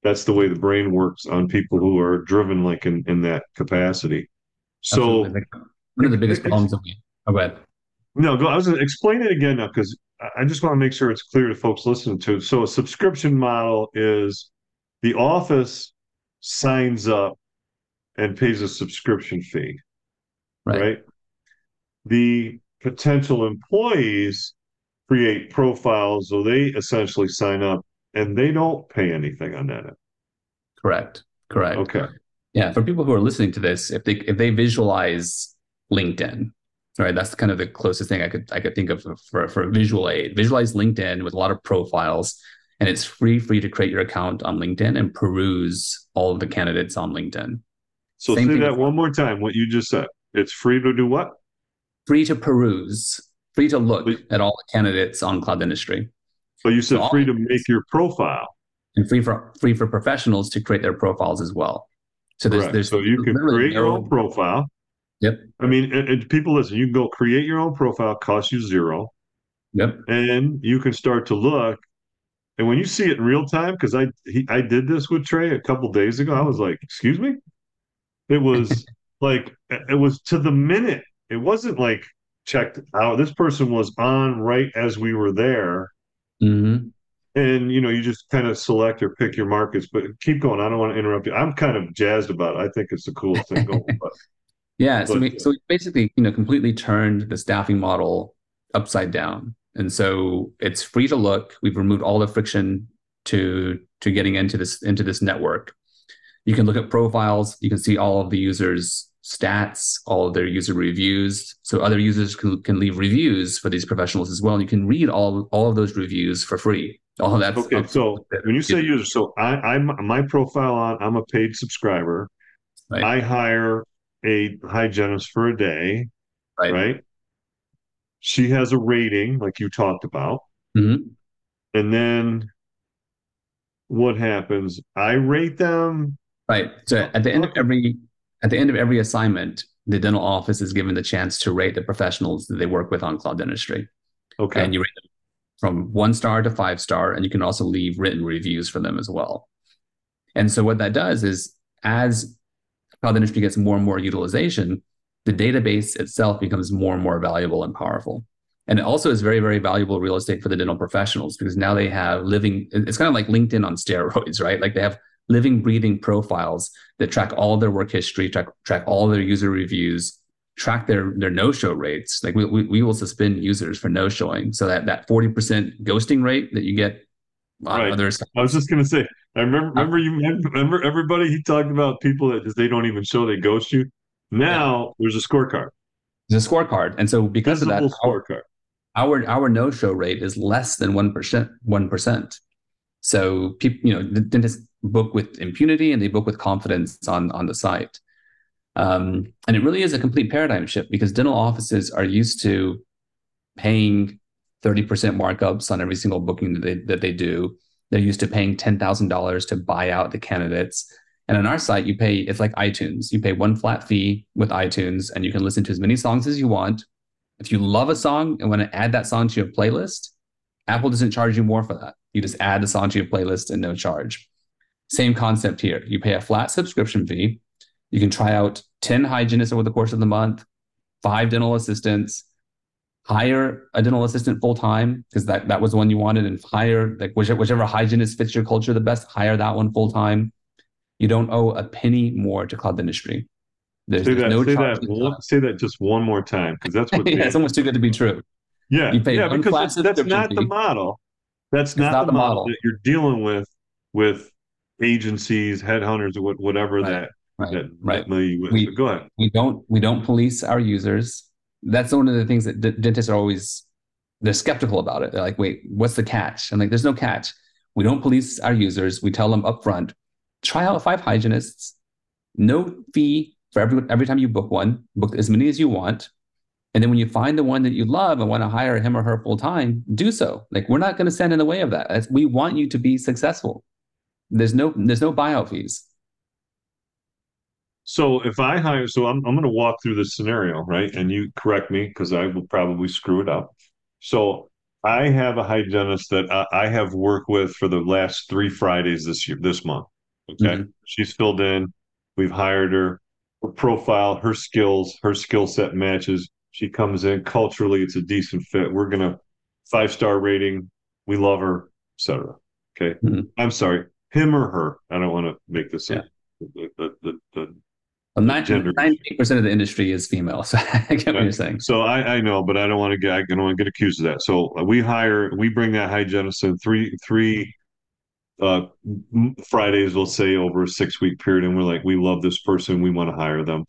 that's the way the brain works on people who are driven like in, in that capacity. So Absolutely. one of the biggest problems that we oh, go. No, go. I was going to explain it again now because I just want to make sure it's clear to folks listening to. So, a subscription model is the office signs up and pays a subscription fee, Right. right? The potential employees create profiles, so they essentially sign up and they don't pay anything on that. end. Correct. Correct. Okay. Yeah. For people who are listening to this, if they if they visualize LinkedIn, right, that's kind of the closest thing I could I could think of for for visual aid. Visualize LinkedIn with a lot of profiles, and it's free for you to create your account on LinkedIn and peruse all of the candidates on LinkedIn. So Same say that one more time. What you just said. It's free to do what? Free to peruse, free to look But- at all the candidates on Cloud Dentistry, But you said So- free to make your profile. and free for free for professionals to create their profiles as well. So there's there's so you can create your own profile. Yep. I mean, and, and people listen. You can go create your own profile, cost you zero, Yep. and you can start to look. And when you see it in real time, because I he, I did this with Trey a couple days ago, I was like, "Excuse me," it was [LAUGHS] like it was to the minute. It wasn't like checked out. This person was on right as we were there, hmm and you know, you just kind of select or pick your markets. But keep going. I don't want to interrupt you. I'm kind of jazzed about it. I think it's the coolest thing going. But [LAUGHS] Yeah, so But- we so we basically you know completely turned the staffing model upside down, and so it's free to look. We've removed all the friction to to getting into this into this network. You can look at profiles. You can see all of the users' stats, all of their user reviews. So other users can, can leave reviews for these professionals as well. And You can read all all of those reviews for free. All of that's Okay, up- so when you say user, so I, I'm my profile on. I'm a paid subscriber. Right. I hire a hygienist for a day, right, right? She has a rating, like you talked about, Mhm. and then what happens? I rate them. Right. So at the end of every at the end of every assignment, the dental office is given the chance to rate the professionals that they work with on cloud dentistry. Okay, And you rate them from one star to five star, and you can also leave written reviews for them as well. And so what that does is as cloud dentistry gets more and more utilization, the database itself becomes more and more valuable and powerful. And it also is very, very valuable real estate for the dental professionals because now they have living, it's kind of like LinkedIn on steroids, [LAUGHS] right? Like they have living, breathing profiles that track all their work history, track, track all their user reviews, track their their no-show rates. Like we, we, we will suspend users for no-showing. So that that 40% ghosting rate that you get on Right. other sites. I was just gonna say. I remember. Uh, remember you. Remember everybody. He talked about people that just they don't even show they ghost you. Now there's a scorecard. There's a scorecard. And so because of that, Visible our, scorecard. our our no-show rate is less than one percent, one percent. So people, you know, the dentists book with impunity and they book with confidence on on the site. Um, and it really is a complete paradigm shift because dental offices are used to paying 30% markups on every single booking that they that they do. They're used to paying $10,000 to buy out the candidates. And on our site, you pay, it's like iTunes. You pay one flat fee with iTunes and you can listen to as many songs as you want. If you love a song and want to add that song to your playlist, Apple doesn't charge you more for that. You just add the song to your playlist and no charge. Same concept here. You pay a flat subscription fee. You can try out 10 hygienists over the course of the month, five dental assistants, hire a dental assistant full time because that, that was the one you wanted, and hire like whichever, whichever hygienist fits your culture the best, hire that one full time. You don't owe a penny more to cloud dentistry. There's, Say there's that. no say that. Say that just one more time because that's what. [LAUGHS] yeah, it's almost too good to be true. Yeah, You pay yeah, because that's, that's not the model. That's not, not the, the model, model. that you're dealing with with agencies, headhunters, or whatever Right, that Right. that right. that with. We- go ahead. we don't we don't police our users. That's one of the things that d- dentists are always they're skeptical about it. They're like wait what's the catch? I'm like there's no catch. We don't police our users. We tell them up front try out five hygienists. No fee for every every time you book one. Book as many as you want. And then when you find the one that you love and want to hire him or her full time do so. Like we're not going to stand in the way of that. That's- we want you to be successful there's no there's no buyout fees So if I hire, so I'm I'm going to walk through this scenario, right? And you correct me because I will probably screw it up. So I have a hygienist that I, I have worked with for the last three Fridays this year, this month, Okay. Mm-hmm. She's filled in. We've hired her. Her profile, her skills, her skill set matches. She comes in culturally, it's a decent fit. We're gonna five star rating. We love her, etc. Okay. Mm-hmm. I'm sorry, him or her. I don't want to make this yeah. the, the, the, the well, 98 percent of the industry is female. So [LAUGHS] I get what you're saying. So I, I know, but I don't want to get I don't want to get accused of that. So we hire, we bring that hygienist in three three uh, Fridays, we'll say over a six week period, and we're like, we love this person, we want to hire them.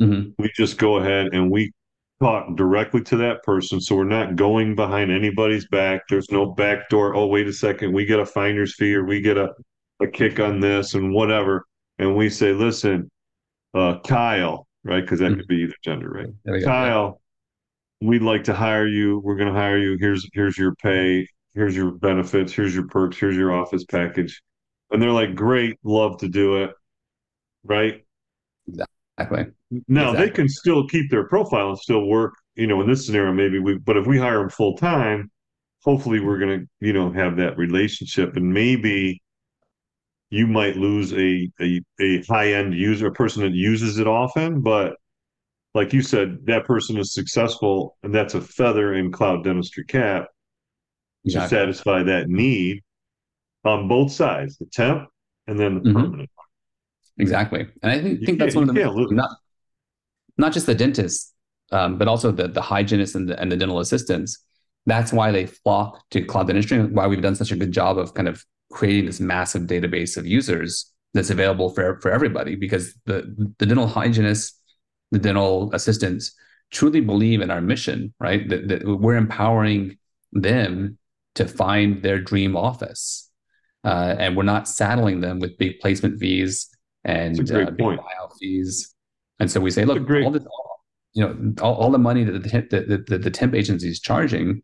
Mm-hmm. We just go ahead and we talk directly to that person, so we're not going behind anybody's back. There's no back door. Oh, wait a second, we get a finder's fee or we get a a kick on this and whatever, and we say, listen uh, Kyle, right? Because that mm-hmm. could be either gender, right? Kyle, we'd like to hire you. We're going to hire you. Here's here's your pay. Here's your benefits. Here's your perks. Here's your office package. And they're like, great, love to do it, right? Exactly. Now exactly. they can still keep their profile and still work. You know, in this scenario, maybe we. But if we hire them full time, hopefully we're going to, you know, have that relationship and maybe you might lose a a, a high end user, a person that uses it often, but like you said, that person is successful, and that's a feather in cloud dentistry cap exactly. to satisfy that need on both sides, the temp and then the mm-hmm. permanent. Exactly, and I think, think that's one of the not not just the dentist, um, but also the the hygienists and the and the dental assistants. That's why they flock to cloud dentistry. Why we've done such a good job of kind of creating this massive database of users that's available for, for everybody because the, the dental hygienists, the dental assistants truly believe in our mission, right? That, that we're empowering them to find their dream office. Uh, and we're not saddling them with big placement fees and uh, big buyout fees. And so we say, look, great... all this, you know, all, all the money that the, the, the, the temp agency is charging,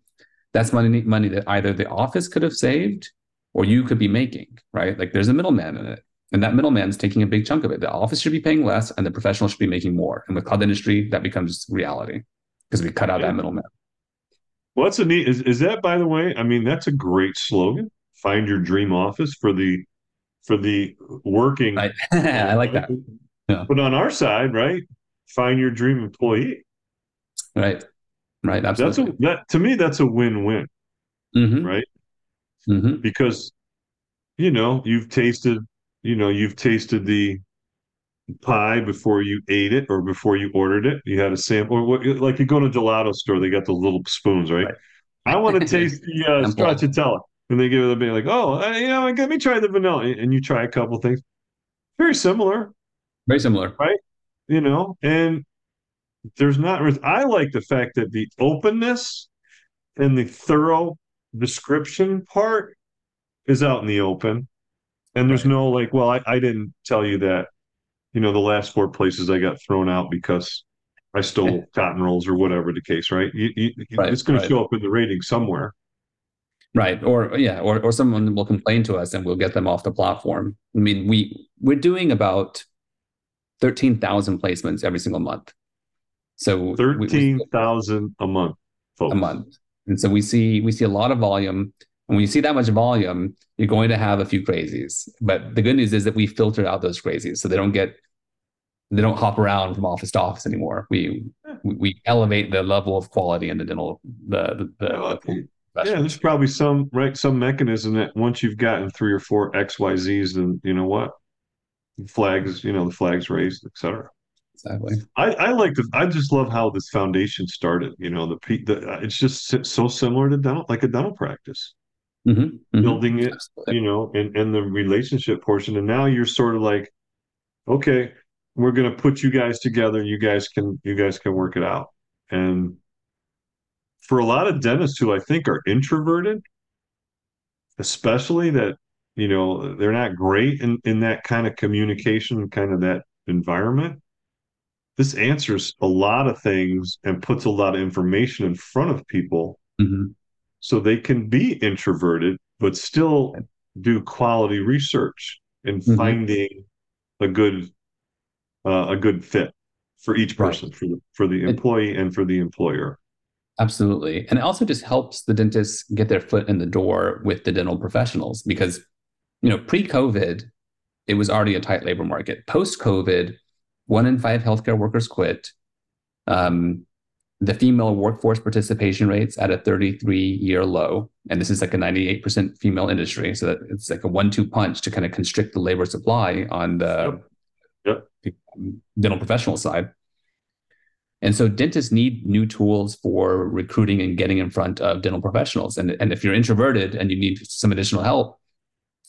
that's money money that either the office could have saved or you could be making, right? Like there's a middleman in it. And that middleman's taking a big chunk of it. The office should be paying less and the professional should be making more. And with cloud dentistry, that becomes reality because we cut out yeah. that middleman. Well, that's a neat is, is that by the way? I mean, that's a great slogan. Find your dream office for the for the working I, [LAUGHS] I like that. Yeah. But on our side, right? Find your dream employee. Right. Right. Absolutely. That's a that to me, that's a win-win. Mm-hmm. Right mm-hmm. because you know you've tasted you know you've tasted the pie before you ate it or before you ordered it. You had a sample, or what, like you go to a gelato store, they got the little spoons, right? right. I want to [LAUGHS] taste the uh, stracciatella, and they give it a bit like, oh, uh, you know, let me try the vanilla, and you try a couple things. Very similar, very similar, right? You know, and there's not. I like the fact that the openness and the thorough description part is out in the open. And there's no like, well, I, I didn't tell you that, you know, the last four places I got thrown out because I stole [LAUGHS] cotton rolls or whatever the case, right? You, you, right it's going right. to show up in the rating somewhere. Right. Or yeah, or or someone will complain to us and we'll get them off the platform. I mean, we we're doing about 13,000 placements every single month. So 13,000 a month, folks. A month. And so we see we see a lot of volume. And when you see that much volume, you're going to have a few crazies. But the good news is that we filter out those crazies so they don't get they don't hop around from office to office anymore. We hmm. we, we elevate the level of quality in the dental the the, the, the yeah, there's probably some right some mechanism that once you've gotten three or four XYZs, then you know what? Flags, you know, the flags raised, etc exactly. I, I like the. I just love how this foundation started. You know, the, the it's just so similar to dental, like a dental practice. Mm-hmm, mm-hmm. Building it, Absolutely. you know, and and the relationship portion, and now you're sort of like, okay, we're going to put you guys together. You guys can you guys can work it out. And for a lot of dentists who I think are introverted, especially that you know they're not great in in that kind of communication, kind of that environment this answers a lot of things and puts a lot of information in front of people mm-hmm. so they can be introverted but still do quality research and mm-hmm. finding a good uh, a good fit for each person right. for the for the employee it, and for the employer absolutely and it also just helps the dentists get their foot in the door with the dental professionals because you know pre-covid it was already a tight labor market. Post COVID, one in five healthcare workers quit. Um, the female workforce participation rates at a 33 year low. And this is like a 98% female industry. So that it's like a one two punch to kind of constrict the labor supply on the yep. Yep. dental professional side. And so dentists need new tools for recruiting and getting in front of dental professionals. And, and if you're introverted and you need some additional help,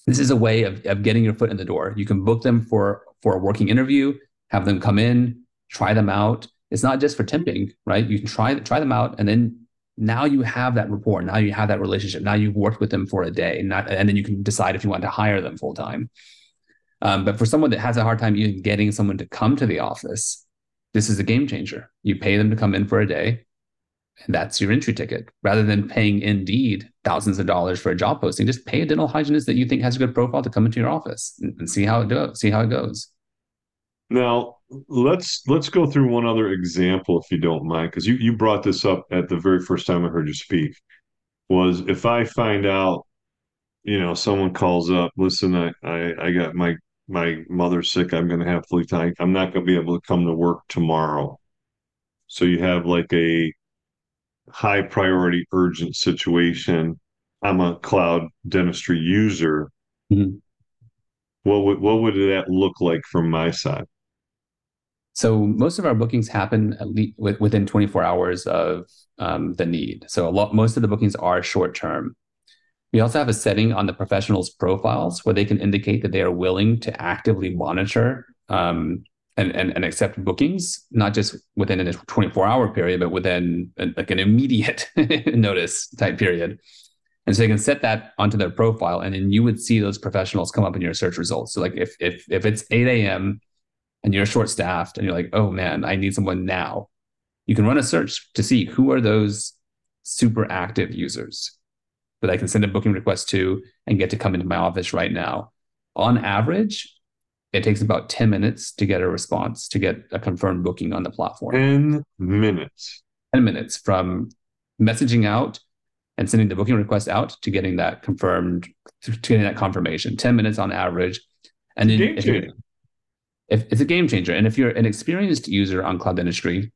this is a way of, of getting your foot in the door. You can book them for, for a working interview, have them come in, try them out, it's not just for temping, right? You can try try them out, and then now you have that rapport. Now you have that relationship. Now you've worked with them for a day, not, and then you can decide if you want to hire them full time. Um, but for someone that has a hard time even getting someone to come to the office, this is a game changer. You pay them to come in for a day, and that's your entry ticket. Rather than paying Indeed thousands of dollars for a job posting, just pay a dental hygienist that you think has a good profile to come into your office and, and see how it goes. See how it goes. Now let's let's go through one other example, if you don't mind, because you you brought this up at the very first time I heard you speak. Was if I find out, you know, someone calls up, listen, I I, I got my my mother's sick, I'm going to have flu time. I'm not going to be able to come to work tomorrow. So you have like a high priority urgent situation. I'm a cloud dentistry user. Mm-hmm. What would what would that look like from my side? So most of our bookings happen at within 24 hours of um, the need. So a lot, most of the bookings are short term. We also have a setting on the professionals' profiles where they can indicate that they are willing to actively monitor um, and, and, and accept bookings, not just within a 24 hour period, but within like an immediate [LAUGHS] notice type period. And so they can set that onto their profile, and then you would see those professionals come up in your search results. So like if if if it's 8 a.m and you're short staffed and you're like, oh man, I need someone now, you can run a search to see who are those super active users that I can send a booking request to and get to come into my office right now. On average, it takes about 10 minutes to get a response to get a confirmed booking on the platform. 10 minutes. 10 minutes from messaging out and sending the booking request out to getting that confirmed, to getting that confirmation. 10 minutes on average. And then if it's a game changer. And if you're an experienced user on Cloud Dentistry,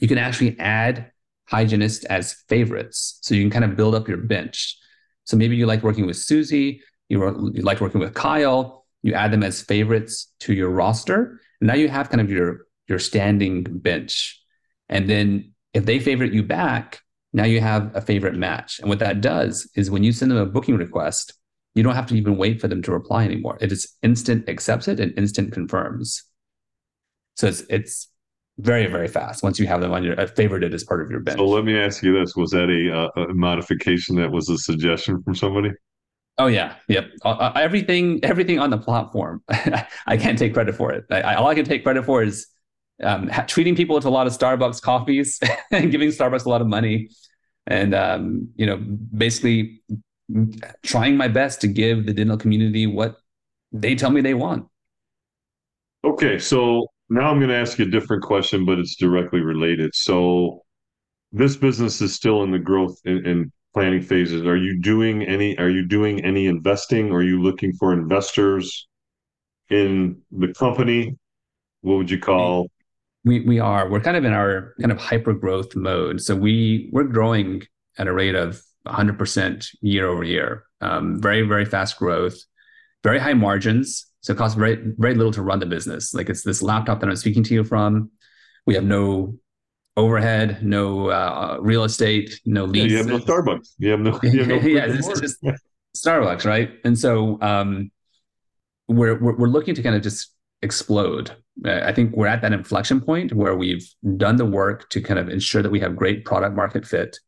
you can actually add hygienists as favorites. So you can kind of build up your bench. So maybe you like working with Susie, you, you like working with Kyle, you add them as favorites to your roster. And now you have kind of your, your standing bench. And then if they favorite you back, now you have a favorite match. And what that does is when you send them a booking request, you don't have to even wait for them to reply anymore. It is instant accepts it and instant confirms. So it's it's very very fast once you have them on your uh, favorited as part of your bench. So let me ask you this: Was that a, uh, a modification that was a suggestion from somebody? Oh yeah, yep. Uh, uh everything everything on the platform, [LAUGHS] I can't take credit for it. I, all I can take credit for is um, ha- treating people to a lot of Starbucks coffees [LAUGHS] and giving Starbucks a lot of money, and um, you know basically trying my best to give the dental community what they tell me they want. Okay, so now I'm going to ask you a different question, but it's directly related. So this business is still in the growth and, and planning phases. Are you doing any? Are you doing any investing? Or are you looking for investors in the company? What would you call? We we are. We're kind of in our kind of hyper growth mode. So we we're growing at a rate of 100% year over year. Um, very, very fast growth, very high margins. So it costs very, very little to run the business. Like it's this laptop that I'm speaking to you from. We have no overhead, no uh, real estate, no lease. You have no Starbucks. You have no. [LAUGHS] You have no yeah, this is just Starbucks, right? And so um, we're, we're we're looking to kind of just explode. I think we're at that inflection point where we've done the work to kind of ensure that we have great product market fit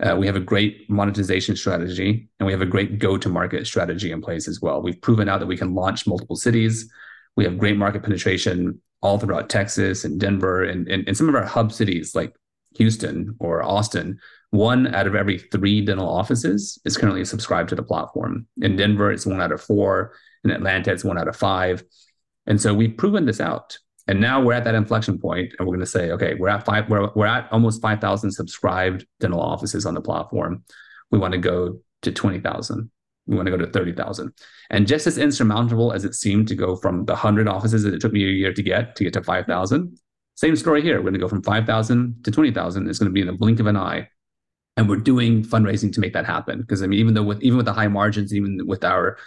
uh, we have a great monetization strategy and we have a great go to market strategy in place as well. We've proven out that we can launch multiple cities. We have great market penetration all throughout Texas and Denver and, and, and some of our hub cities like Houston or Austin. One out of every three dental offices is currently subscribed to the platform. In Denver, it's one out of four. In Atlanta, it's one out of five. And so we've proven this out. And now we're at that inflection point, and we're going to say, okay, we're at five, we're, we're at almost five thousand subscribed dental offices on the platform. We want to go to twenty thousand. We want to go to 30,000. And just as insurmountable as it seemed to go from the 100 offices that it took me a year to get to get to 5,000, same story here. We're going to go from 5,000 to 20,000. It's going to be in the blink of an eye. And we're doing fundraising to make that happen. Because I mean, even though with even with the high margins, even with our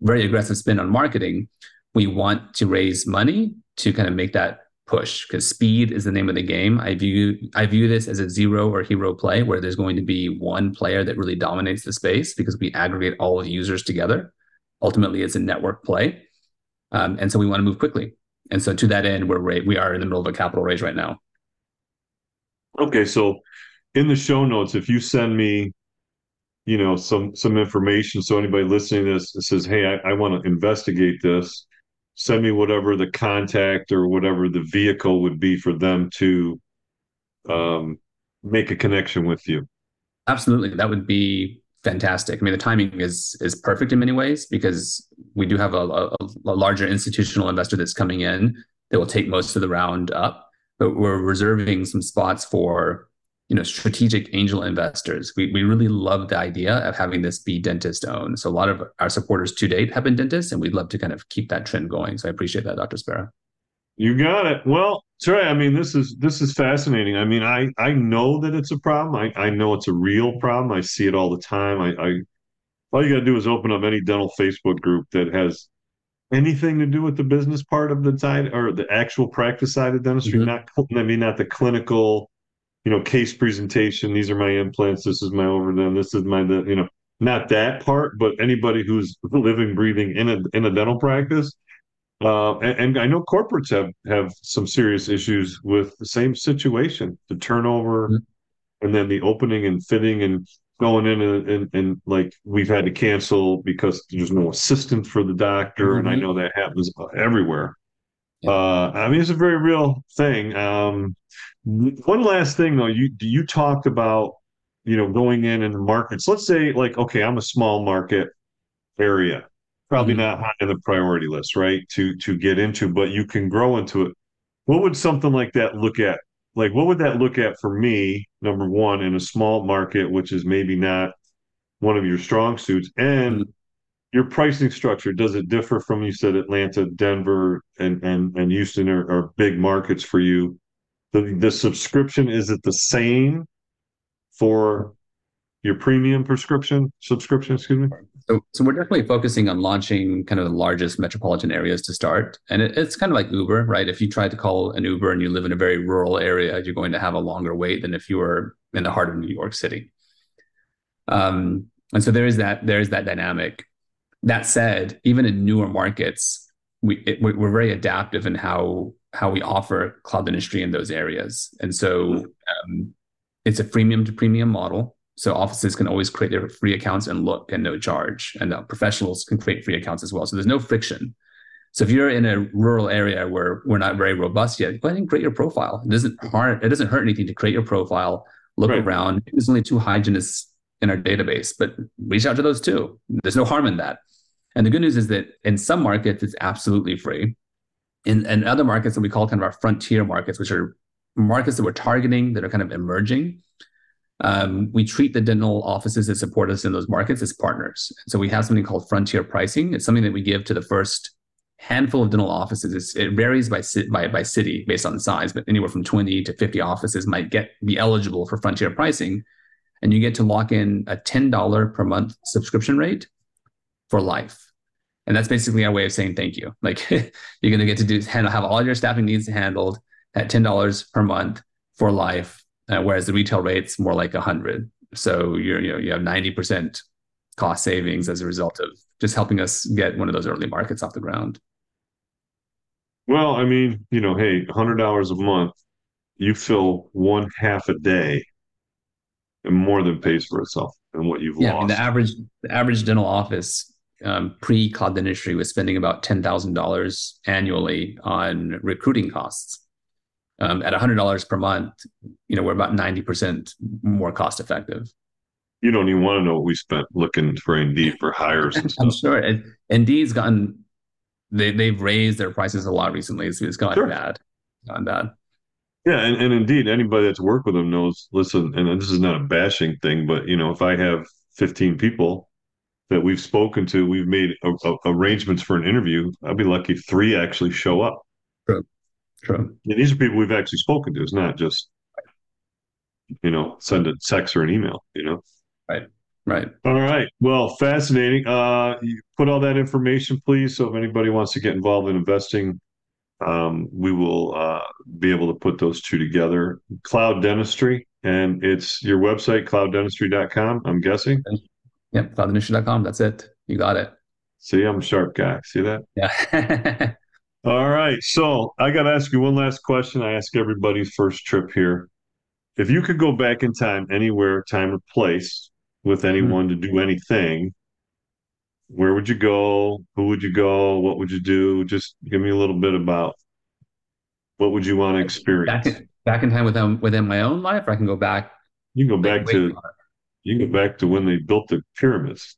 very aggressive spin on marketing, we want to raise money to kind of make that push because speed is the name of the game. I view I view this as a zero or hero play where there's going to be one player that really dominates the space because we aggregate all of the users together. Ultimately, it's a network play, um, and so we want to move quickly. And so to that end, we're we are in the middle of a capital raise right now. Okay, so in the show notes, if you send me, you know, some some information, so anybody listening to this says, "Hey, I, I want to investigate this," send me whatever the contact or whatever the vehicle would be for them to um, make a connection with you. Absolutely, that would be fantastic. I mean, the timing is is perfect in many ways because we do have a, a, a larger institutional investor that's coming in that will take most of the round up, but we're reserving some spots for you know strategic angel investors. We, we really love the idea of having this be dentist owned. So a lot of our supporters to date have been dentists and we'd love to kind of keep that trend going. So i appreciate that dr Spera you got it. Well Trey, i mean this is this is fascinating. I mean i i know that it's a problem. I i know it's a real problem. I see it all the time. I i all you got to do is open up any dental facebook group that has anything to do with the business part of the side or the actual practice side of dentistry mm-hmm. not i mean not the clinical you know, case presentation. These are my implants. This is my overdenture. This is my, the, you know, not that part, but anybody who's living, breathing in a in a dental practice. Uh, and, and, I know corporates have have some serious issues with the same situation: the turnover, mm-hmm. and then the opening and fitting and going in and, and, and, like we've had to cancel because there's no assistant for the doctor, mm-hmm. and I mm-hmm. know that happens everywhere. Uh, I mean, it's a very real thing. Um, one last thing though, you do you talked about you know going in in the markets. Let's say like okay, I'm a small market area, probably mm-hmm. not high on the priority list, right? To to get into, but you can grow into it. What would something like that look at? Like what would that look at for me? Number one, in a small market, which is maybe not one of your strong suits, and mm-hmm your pricing structure does it differ from you said Atlanta, Denver, and and and Houston are, are big markets for you? The the subscription is it the same for your premium prescription subscription? Excuse me. So, so we're definitely focusing on launching kind of the largest metropolitan areas to start, and it, it's kind of like Uber, right? If you try to call an Uber and you live in a very rural area, you're going to have a longer wait than if you were in the heart of New York City. Um, and so there is that there is that dynamic. That said, even in newer markets, we it, we're very adaptive in how how we offer cloud dentistry in those areas, and so um, it's a freemium to premium model. So offices can always create their free accounts and look and no charge, and uh, professionals can create free accounts as well. So there's no friction. So if you're in a rural area where we're not very robust yet, go ahead and create your profile. It doesn't hurt. It doesn't hurt anything to create your profile. Look right. around. There's only two hygienists in our database, but reach out to those too. There's no harm in that. And the good news is that in some markets, it's absolutely free. In, in other markets that we call kind of our frontier markets, which are markets that we're targeting that are kind of emerging, um, we treat the dental offices that support us in those markets as partners. So we have something called frontier pricing. It's something that we give to the first handful of dental offices. It's, it varies by, by by city based on the size, but anywhere from 20 to 50 offices might get be eligible for frontier pricing, and you get to lock in a $10 per month subscription rate for life. And that's basically our way of saying thank you. Like [LAUGHS] you're going to get to do handle, have all your staffing needs handled at ten dollars per month for life, uh, whereas the retail rate's more like a hundred. So you're you know you have ninety percent cost savings as a result of just helping us get one of those early markets off the ground. Well, I mean, you know, hey, hundred dollars a month, you fill one half a day, and more than pays for itself and what you've yeah, lost. I mean, the average the average dental office um, pre cloud dentistry was spending about $10,000 annually on recruiting costs. Um, at $100 per month, you know, we're about 90% more cost effective. You don't even want to know what we spent looking for Indeed for hires. and [LAUGHS] stuff. I'm sure. And Indeed's gotten, they, they've raised their prices a lot recently. So it's gotten sure. bad. Gotten bad. Yeah, and, and indeed, anybody that's worked with them knows. Listen, and this is not a bashing thing, but you know, if I have 15 people that we've spoken to, we've made a, a, arrangements for an interview. I'd be lucky if three actually show up. True. True. And these are people we've actually spoken to. It's not just, you know, send a text or an email, you know? Right. Right. All right. Well, fascinating. Uh, put all that information, please. So if anybody wants to get involved in investing, um, we will uh, be able to put those two together. Cloud Dentistry, and it's your website, clouddentistry.com, I'm guessing. Yep, clouddentistry.com. That's it. You got it. See, I'm a sharp guy. See that? Yeah. [LAUGHS] All right. So I got to ask you one last question. I ask everybody's first trip here. If you could go back in time, anywhere, time, or place, with mm-hmm. anyone mm-hmm. to do anything, where would you go? Who would you go? What would you do? Just give me a little bit about what would you want to experience. Back in, back in time within within my own life, or I can go back. You can go back to you can go back to when they built the pyramids.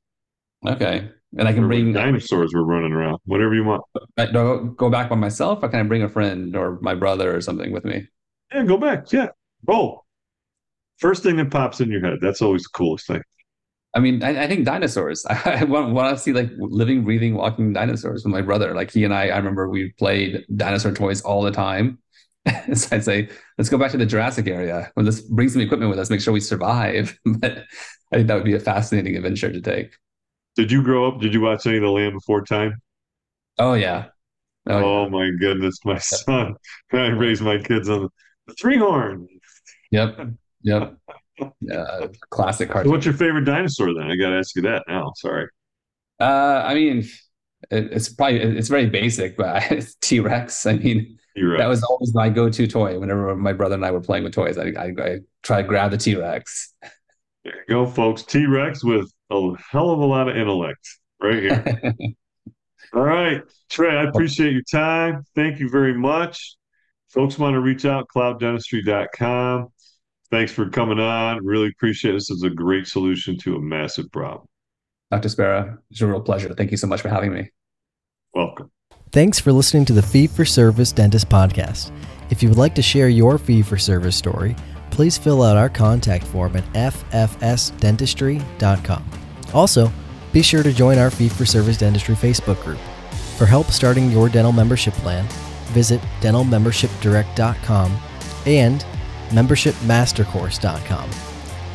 Okay, and I can bring dinosaurs were running around. Whatever you want. I, go back by myself, or can I bring a friend or my brother or something with me? Yeah, go back. Yeah, roll. First thing that pops in your head. That's always the coolest thing. I mean, I, I think dinosaurs. [LAUGHS] I want, want to see like living, breathing, walking dinosaurs with my brother. Like he and I, I remember we played dinosaur toys all the time. [LAUGHS] so I'd say, let's go back to the Jurassic area. Well, let's bring some equipment with us, make sure we survive. [LAUGHS] but I think that would be a fascinating adventure to take. Did you grow up? Did you watch any of the Land Before Time? Oh yeah. Oh, oh yeah. my goodness, my son! [LAUGHS] I raised my kids on the three horn. Yep. Yep. Yeah, classic cartoon. So what's your favorite dinosaur then? I got to ask you that now. Sorry. Uh, I mean, it, it's probably it's very basic, but T Rex. I mean, T-Rex. that was always my go-to toy. Whenever my brother and I were playing with toys, I I, I try to grab the T Rex. There you go, folks. T Rex with a hell of a lot of intellect right here. [LAUGHS] All right, Trey. I appreciate your time. Thank you very much. Folks want to reach out, clouddentistry.com. Thanks for coming on. Really appreciate it. This is a great solution to a massive problem. Dr. Spera, it's a real pleasure. Thank you so much for having me. Welcome. Thanks for listening to the Fee for Service Dentist Podcast. If you would like to share your fee for service story, please fill out our contact form at ffsdentistry.com. Also, be sure to join our Fee for Service Dentistry Facebook group. For help starting your dental membership plan, visit dentalmembershipdirect.com and membershipmastercourse.com.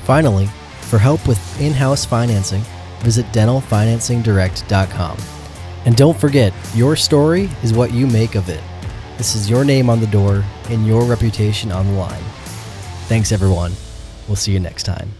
Finally, for help with in house financing, visit dentalfinancingdirect.com. And don't forget, your story is what you make of it. This is your name on the door and your reputation on the line. Thanks, everyone. We'll see you next time.